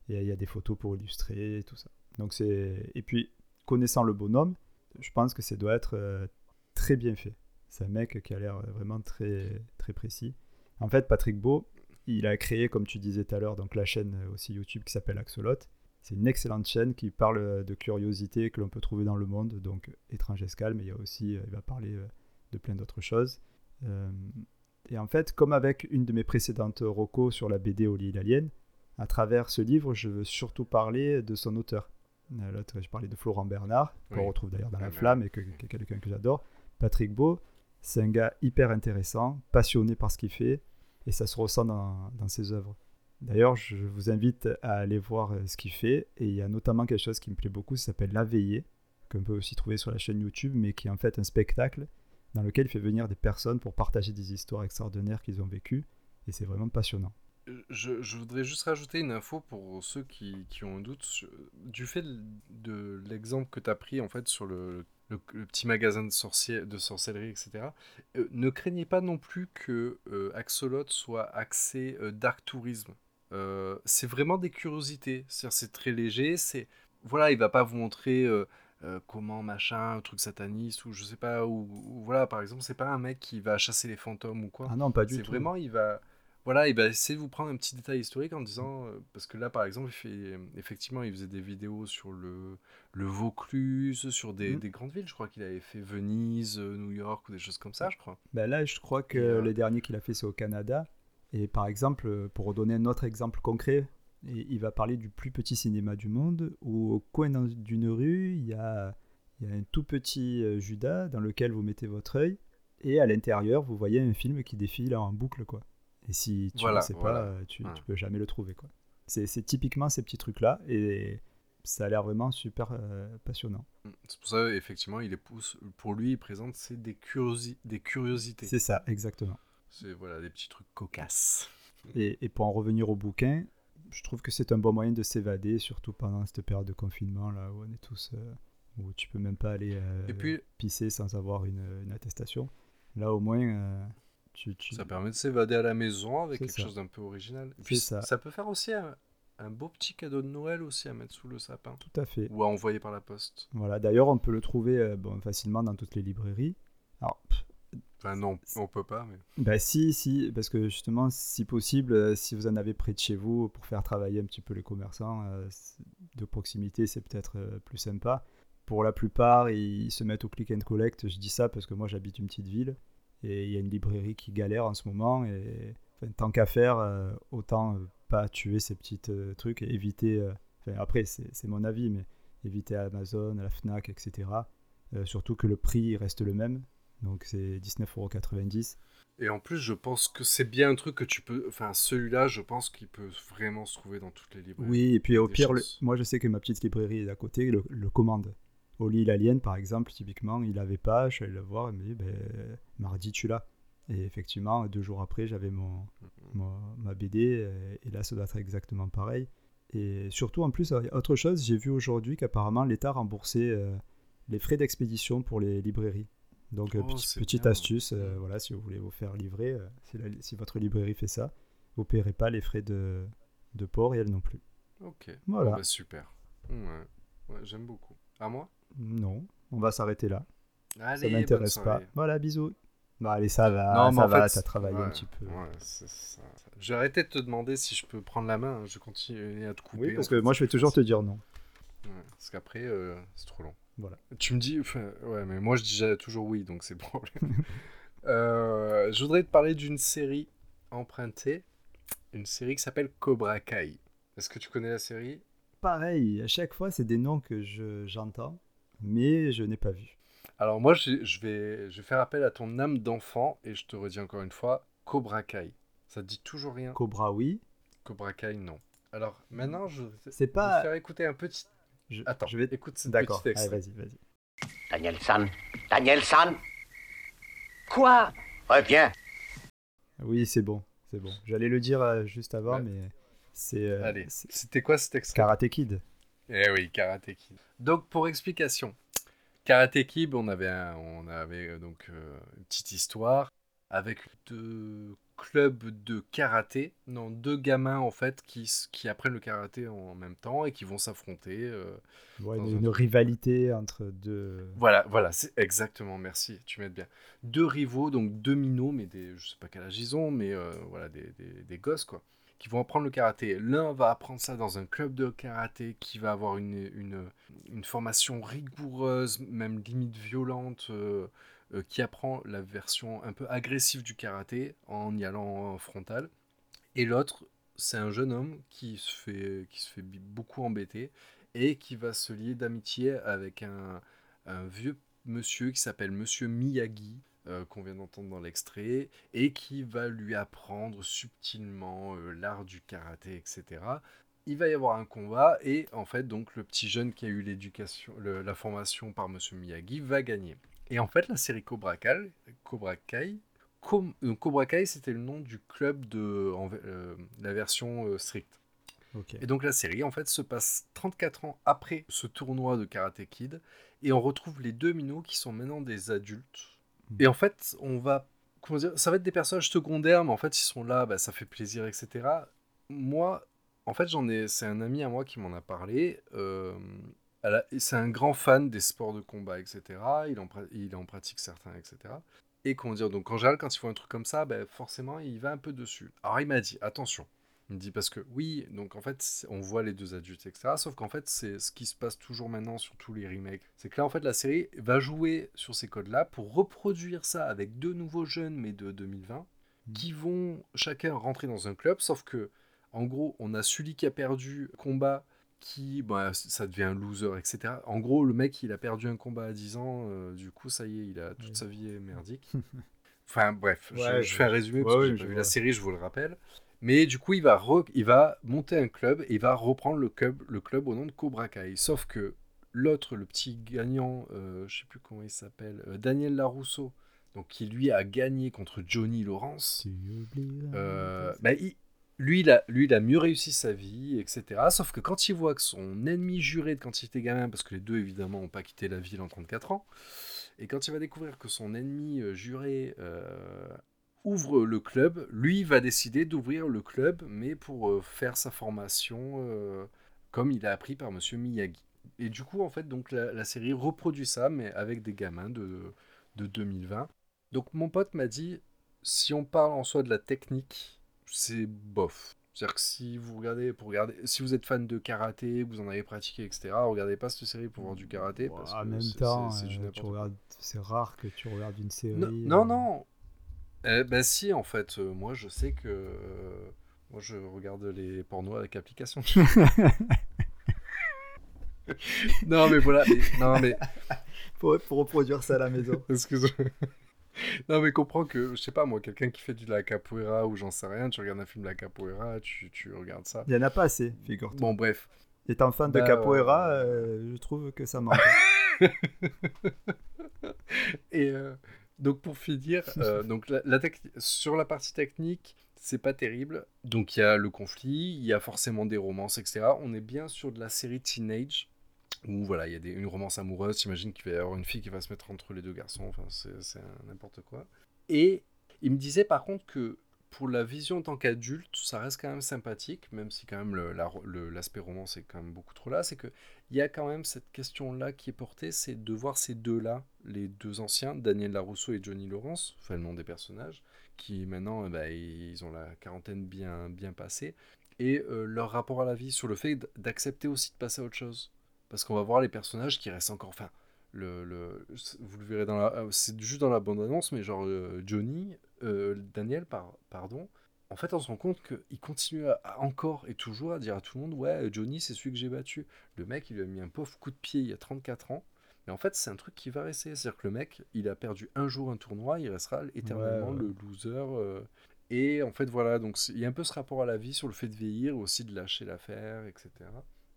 et il y a des photos pour illustrer, tout ça. Donc c'est et puis connaissant le bonhomme, je pense que ça doit être euh, très bien fait. C'est un mec qui a l'air vraiment très très précis. En fait, Patrick Beau, il a créé, comme tu disais tout à l'heure, donc la chaîne aussi YouTube qui s'appelle Axolot. C'est une excellente chaîne qui parle euh, de curiosités que l'on peut trouver dans le monde, donc étrange escale, mais il y a aussi, euh, il va parler euh, de plein d'autres choses. Euh, et en fait, comme avec une de mes précédentes rocos sur la BD au lit italienne, à travers ce livre, je veux surtout parler de son auteur. L'autre, je parlais de Florent Bernard, qu'on
Oui.
retrouve d'ailleurs dans La. Flamme et que, qui est quelqu'un que j'adore. Patrick Beau, c'est un gars hyper intéressant, passionné par ce qu'il fait, et ça se ressent dans, ses œuvres. D'ailleurs, je vous invite à aller voir euh, ce qu'il fait, et il y a notamment quelque chose qui me plaît beaucoup, ça s'appelle La Veillée, qu'on peut aussi trouver sur la chaîne YouTube, mais qui est en fait un spectacle dans lequel il fait venir des personnes pour partager des histoires extraordinaires qu'ils ont vécues, et c'est vraiment passionnant.
Je, je voudrais juste rajouter une info pour ceux qui, ont un doute. Du fait de l'exemple que tu as pris en fait sur le, le- le petit magasin de, sorcier, de sorcellerie, etc., euh, ne craignez pas non plus que euh, Axolot soit axé euh, dark tourisme. Euh, c'est vraiment des curiosités. C'est très léger. C'est voilà, il va pas vous montrer comment machin, un truc sataniste ou je sais pas ou, ou voilà. Par exemple, c'est pas un mec qui va chasser les fantômes ou quoi.
Ah non, pas du
C'est
tout.
vraiment, il va Voilà, et ben essayez de vous prendre un petit détail historique en disant, euh, parce que là par exemple, il fait, effectivement, il faisait des vidéos sur le, le Vaucluse, sur des, des grandes villes. Je crois qu'il avait fait Venise, euh, New York ou des choses comme ça, je crois.
Ben là, je crois que
euh,
les derniers qu'il a fait, c'est au Canada. Et par exemple, pour donner un autre exemple concret, il va parler du plus petit cinéma du monde, où au coin d'un- d'une rue, il y a, il y a un tout petit Judas dans lequel vous mettez votre œil, et à l'intérieur, vous voyez un film qui défile en boucle, quoi. Et si tu
Voilà,
ne sais
voilà.
pas, euh, tu,
Ouais.
tu peux jamais le trouver, quoi. C'est typiquement ces petits trucs-là, et ça a l'air vraiment super euh, passionnant.
C'est pour ça, effectivement, il pousse, pour lui, il présente c'est des, curiosi- des curiosités.
C'est ça, exactement.
C'est voilà, des petits trucs cocasses.
Et, et pour en revenir au bouquin, je trouve que c'est un bon moyen de s'évader, surtout pendant cette période de confinement là où on est tous, euh, où tu peux même pas aller euh,
Et puis-
pisser sans avoir une, une attestation. Là au moins, tu, tu-
Ça permet de s'évader à la maison avec quelque
ça.
chose d'un peu original. Et
C'est
puis
ça.
ça. peut faire aussi un, un beau petit cadeau de Noël aussi à mettre sous le sapin.
Tout à fait.
Ou à envoyer par la poste.
Voilà. D'ailleurs, on peut le trouver euh, bon, facilement dans toutes les librairies. Alors, pff,
non, on peut pas, mais...
bah si, si, parce que justement, si possible, euh, si vous en avez près de chez vous pour faire travailler un petit peu les commerçants euh, de proximité, c'est peut-être euh, plus sympa. Pour la plupart, ils se mettent au click and collect. Je dis ça parce que moi, j'habite une petite ville et il y a une librairie qui galère en ce moment. Et enfin, tant qu'à faire, euh, autant euh, pas tuer ces petits euh, trucs et éviter. enfin, après, c'est mon avis, mais éviter Amazon, la Fnac, etc. Surtout que le prix reste le même. Donc c'est 19,90€.
Et en plus, je pense que c'est bien un truc que tu peux... Enfin, celui-là, je pense qu'il peut vraiment se trouver dans toutes les librairies.
Oui, et puis au pire, le- moi je sais que ma petite librairie est à côté, le, le commande. Au lit l'Alien, par exemple, typiquement, il avait pas, je suis allé le voir, il me dit, ben, mardi tu l'as. Et effectivement, deux jours après, j'avais mon, mon- ma BD, et là ça doit être exactement pareil. Et surtout, en plus, euh, autre chose, j'ai vu aujourd'hui qu'apparemment l'État remboursait euh, les frais d'expédition pour les librairies. Donc, euh,
Oh,
petit- petite
bien.
astuce, euh, voilà, si vous voulez vous faire livrer, euh, si, la- si votre librairie fait ça, vous ne paierez pas les frais de, de port et elle non plus.
Ok.
Voilà.
Bah, super. Ouais. Ouais, j'aime beaucoup. À moi
Non, on va s'arrêter là.
Allez,
ça m'intéresse pas. Voilà, bisous. Bah allez, ça va,
Non, mais
ça va,
fait,
t'as travaillé un petit peu.
ouais, ça. J'ai arrêté de te demander si je peux prendre la main. hein. Je continue à te couper.
Oui, parce que
fait,
moi je vais toujours te dire non.
Ouais, parce qu'après, euh, c'est trop long.
Voilà.
Tu me dis, ouais, mais moi je dis déjà toujours oui, donc c'est le problème. Euh, je voudrais te parler d'une série empruntée, une série qui s'appelle Cobra Kai. Est-ce que tu connais la série?
Pareil, à chaque fois c'est des noms que je j'entends, mais je n'ai pas vu.
Alors moi, je, je vais, je vais faire appel à ton âme d'enfant et je te redis encore une fois, Cobra Kai. Ça te dit toujours rien?
Cobra, oui.
Cobra Kai, non. Alors maintenant, je vais
C'est
faire écouter un petit.
Je,
Attends,
je vais...
écoute ce
D'accord,
petit
allez, vas-y, vas-y.
Daniel-san Daniel-san Quoi? Reviens
Oui, c'est bon, c'est bon. J'allais le dire euh, juste avant,
Ouais.
mais c'est euh,
Allez, c'était quoi cet extrait
Karate Kid.
Eh oui, Karate Kid. Donc pour explication, Karate Kid, on avait, un- on avait euh, donc euh, une petite histoire avec deux clubs de karaté, non deux gamins en fait qui, qui apprennent le karaté en même temps et qui vont s'affronter. euh,
Ouais, une,
un
une rivalité entre deux.
Voilà, voilà, c'est exactement, merci, tu m'aides bien. Deux rivaux, donc deux minots, mais des, je sais pas quel âge ils ont, mais euh, voilà, des, des- des gosses, quoi, qui vont apprendre le karaté. L'un va apprendre ça dans un club de karaté qui va avoir une, une, formation rigoureuse, même limite violente, euh, euh, qui apprend la version un peu agressive du karaté en y allant en frontal. Et l'autre, c'est un jeune homme qui se fait, qui se fait beaucoup embêter et qui va se lier d'amitié avec un vieux monsieur qui s'appelle Monsieur Miyagi, euh, qu'on vient d'entendre dans l'extrait, et qui va lui apprendre subtilement euh, l'art du karaté, etc. Il va y avoir un combat, et en fait, donc, le petit jeune qui a eu l'éducation, la formation par Monsieur Miyagi va gagner. Et en fait, la série Cobra Kai, Cobra Kai, Com- euh, Cobra Kai, c'était le nom du club de en la version stricte. Et donc la série en fait se passe 34 ans après ce tournoi de Karate Kid et on retrouve les deux minots qui sont maintenant des adultes. Et en fait, on va comment dire, ça va être des personnages secondaires, mais en fait ils sont là, bah, ça fait plaisir, etc. Moi, en fait, j'en ai, c'est un ami à moi qui m'en a parlé. euh, c'est un grand fan des sports de combat, etc. Il en, en pratique certains, etc. Et comment dire, donc en général, quand il faut un truc comme ça, ben, forcément, il va un peu dessus. Alors il m'a dit, attention, il me dit parce que oui, donc en fait, on voit les deux adultes, etc. Sauf qu'en fait, c'est ce qui se passe toujours maintenant sur tous les remakes. C'est que là, en fait, la série va jouer sur ces codes-là pour reproduire ça avec deux nouveaux jeunes, mais de 2020, qui vont chacun rentrer dans un club. Sauf que, en gros, on a celui qui a perdu combat qui, bah, ça devient un loser, etc. En gros, le mec, il a perdu un combat à 10 ans, euh, du coup, ça y est, il a toute sa vie est merdique. enfin, bref, je,
Ouais,
je
je-
fais un résumé
ouais,
parce que j'ai pas vu la série, je vous le rappelle. Mais du coup, il va, re- il va monter un club et il va reprendre le club, le club au nom de Cobra Kai. Sauf que l'autre, le petit gagnant, euh, je sais plus comment il s'appelle, euh, Daniel Larousseau, donc qui lui a gagné contre Johnny Lawrence. Euh, bah, il- lui, il a, lui, il a mieux réussi sa vie, etc. Sauf que quand il voit que son ennemi juré de quand il était gamin, parce que les deux, évidemment, n'ont pas quitté la ville en 34 ans, et quand il va découvrir que son ennemi euh, juré ouvre le club, lui va décider d'ouvrir le club, mais pour euh, faire sa formation euh, comme il a appris par Monsieur Miyagi. Et du coup, en fait, donc la, la série reproduit ça, mais avec des gamins de, de 2020. Donc mon pote m'a dit, si on parle en soi de la technique, c'est bof. C'est-à-dire que si vous regardez, pour regarder, si vous êtes fan de karaté, vous en avez pratiqué, etc., regardez pas cette série pour voir du karaté. Parce
en
que
même temps,
c'est- c'est du
euh, tu regardes, c'est rare que tu regardes une série.
Non,
euh,
non, non. Eh ben si, en fait, euh, moi je sais que euh, moi je regarde les pornos avec application. non mais voilà, mais- non mais
pour, pour reproduire ça à la maison.
Excuse-moi. Non mais comprends que, je sais pas moi, quelqu'un qui fait de la capoeira ou j'en sais rien, tu regardes un film de la capoeira, tu, tu regardes ça.
Il y en a pas assez, figure-toi.
Bon bref.
Étant fan de
Bah,
capoeira, euh, je trouve que ça manque.
Et euh, donc pour finir, euh, donc la, la tec- sur la partie technique, c'est pas terrible. Donc il y a le conflit, il y a forcément des romances, etc. On est bien sur de la série teenage où voilà, il y a des, une romance amoureuse. T'imagines qu'il va y avoir une fille qui va se mettre entre les deux garçons. Enfin, c'est n'importe quoi. Et il me disait par contre que pour la vision en tant qu'adulte, ça reste quand même sympathique, même si quand même l'aspect romance est quand même beaucoup trop là. C'est que il y a quand même cette question-là qui est portée, c'est de voir ces deux-là, les deux anciens, Daniel Larousseau et Johnny Lawrence, enfin le nom des personnages, qui maintenant, eh ben, ils ont la quarantaine bien, bien passée, et euh, leur rapport à la vie, sur le fait d'accepter aussi de passer à autre chose. Parce qu'on va voir les personnages qui restent encore, enfin, le, le, vous le verrez dans la, euh, c'est juste dans la bande-annonce, mais genre euh, Johnny, euh, Daniel, par, pardon, en fait, on se rend compte qu'il continue à, à encore et toujours à dire à tout le monde Ouais, Johnny, c'est celui que j'ai battu. Le mec, il lui a mis un pauvre coup de pied il y a 34 ans. Mais en fait, c'est un truc qui va rester. C'est-à-dire que le mec, il a perdu un jour un tournoi, il restera éternellement
Ouais,
le loser. euh. Et en fait, voilà, donc il y a un peu ce rapport à la vie sur le fait de vieillir, aussi de lâcher l'affaire, etc.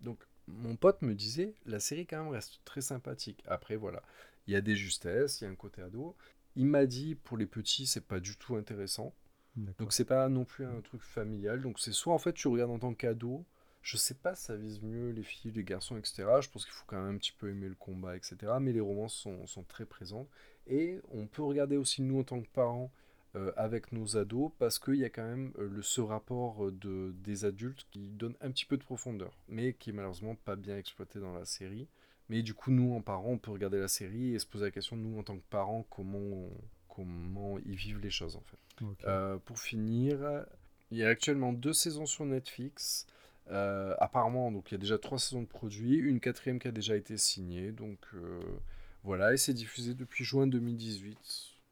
Donc, mon pote me disait La série, quand même, reste très sympathique. Après, voilà, il y a des justesses, il y a un côté ado. Il m'a dit Pour les petits, c'est pas du tout intéressant. Donc c'est pas non plus un truc familial. Donc c'est soit en fait tu regardes en tant qu'ado. Je sais pas si ça vise mieux les filles, les garçons, etc. Je pense qu'il faut quand même un petit peu aimer le combat, etc. Mais les romances sont, sont très présentes. Et on peut regarder aussi nous en tant que parents avec nos ados parce qu'il y a quand même euh, le, ce rapport euh, de, des adultes qui donne un petit peu de profondeur. Mais qui est malheureusement pas bien exploité dans la série. Mais du coup nous en parents on peut regarder la série et se poser la question nous en tant que parents comment, on- comment ils vivent les choses en fait. Euh, pour finir, il y a actuellement deux saisons sur Netflix. Euh, apparemment, donc il y a déjà trois saisons de produits, une quatrième qui a déjà été signée. Donc euh, voilà, et c'est diffusé depuis juin 2018.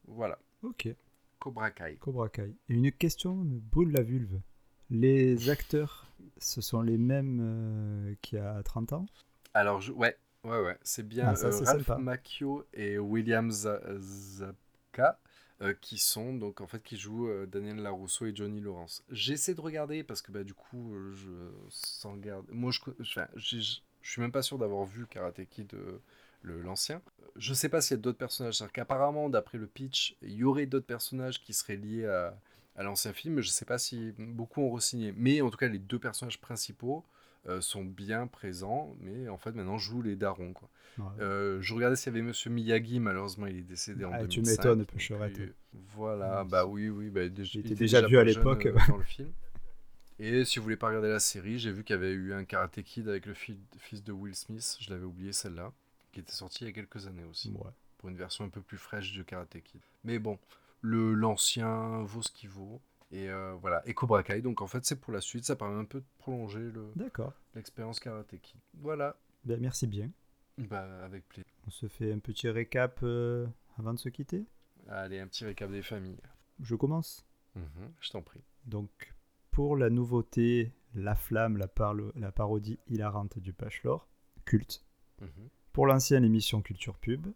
Voilà.
Ok.
Cobra Kai.
Cobra Kai. Et une question me brûle la vulve. Les acteurs, ce sont les mêmes euh, qu'il y a 30 ans?
Alors, je- ouais, ouais, ouais, c'est bien
Ah, ça,
euh, Ralph. Macchio et William Za- Zabka euh, qui sont donc en fait qui jouent euh, Daniel Larousseau et Johnny Lawrence. J'essaie de regarder parce que bah du coup euh, je sans garde. Moi je je je suis même pas sûr d'avoir vu Karate Kid l'ancien. Je sais pas s'il y a d'autres personnages. C'est-à-dire qu'apparemment d'après le pitch il y aurait d'autres personnages qui seraient liés à à l'ancien film, mais je sais pas si beaucoup ont re-signé. Mais en tout cas, les deux personnages principaux euh, sont bien présents, mais en fait, maintenant, jouent les darons. Quoi.
Ouais.
Euh, je regardais s'il y avait Monsieur Miyagi, malheureusement, il est décédé en
Ah, tu
2005.
m'étonnes,
donc,
Pêcherette.
euh, Voilà, bah oui, oui. Bah, déjà,
Il
il
était déjà vieux à l'époque.
euh, dans le film. Et si vous voulez pas regarder la série, j'ai vu qu'il y avait eu un Karate Kid avec le fi- fils de Will Smith, je l'avais oublié celle-là, qui était sortie il y a quelques années aussi.
Ouais.
pour une version un peu plus fraîche de Karate Kid. Mais bon, le l'ancien vaut ce qu'il vaut. Et euh, voilà, et Cobra Kai, donc en fait c'est pour la suite, ça permet un peu de prolonger le
D'accord.
l'expérience Karate Kid. Voilà,
Ben, merci bien.
bah avec plaisir.
On se fait un petit récap euh, avant de se quitter?
Allez, un petit récap des familles.
Je commence.
Mhm, je t'en prie.
Donc, pour la nouveauté, La Flamme, la, parodie hilarante du Pachelor, culte.
Mhm.
Pour l'ancienne émission Culture Pub,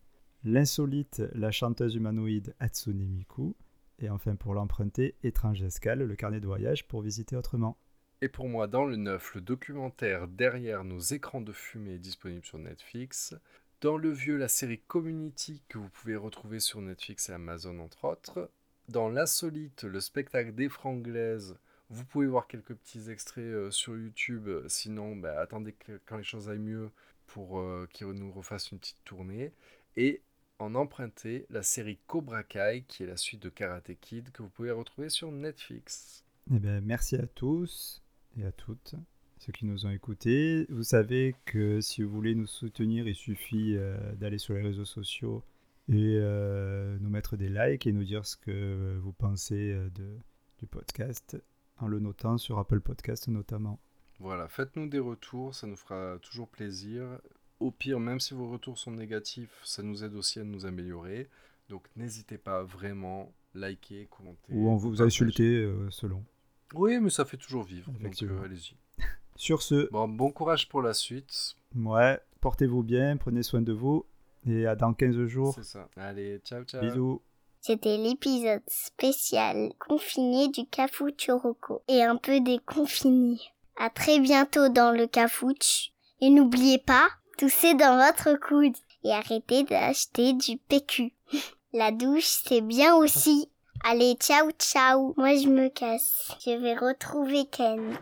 l'insolite, la chanteuse humanoïde Hatsune Miku, et enfin pour l'emprunté, Étrange Escale, le carnet de voyage pour visiter autrement.
Et pour moi, dans le neuf, le documentaire Derrière nos écrans de fumée disponible sur Netflix. Dans le vieux, la série Community que vous pouvez retrouver sur Netflix et Amazon entre autres. Dans l'insolite, le spectacle des Franglaises, vous pouvez voir quelques petits extraits euh, sur YouTube. Sinon, bah, attendez que, quand les choses aillent mieux pour euh, qu'ils nous refassent une petite tournée. Et en emprunté, la série Cobra Kai, qui est la suite de Karate Kid, que vous pouvez retrouver sur Netflix.
Eh ben, merci à tous et à toutes, ceux qui nous ont écoutés. Vous savez que si vous voulez nous soutenir, il suffit euh, d'aller sur les réseaux sociaux et euh, nous mettre des likes et nous dire ce que vous pensez de, du podcast, en le notant sur Apple Podcast notamment.
Voilà, faites-nous des retours, ça nous fera toujours plaisir. Au pire, même si vos retours sont négatifs, ça nous aide aussi à nous améliorer. Donc n'hésitez pas vraiment, liker, commenter.
Ou on vous insulter euh, selon.
Oui, mais ça fait toujours vivre. Donc
Effectivement.
euh, allez-y.
Sur ce,
Bon, bon courage pour la suite.
ouais, portez-vous bien, prenez soin de vous et à dans 15 jours.
C'est ça. Allez, ciao, ciao.
Bisous.
C'était l'épisode spécial confiné du Cafuchoroko et un peu déconfiné. À très bientôt dans le Cafouche. Et n'oubliez pas, toussez dans votre coude et arrêtez d'acheter du PQ. La douche, c'est bien aussi. Allez, ciao ciao. Moi, je me casse. Je vais retrouver Ken.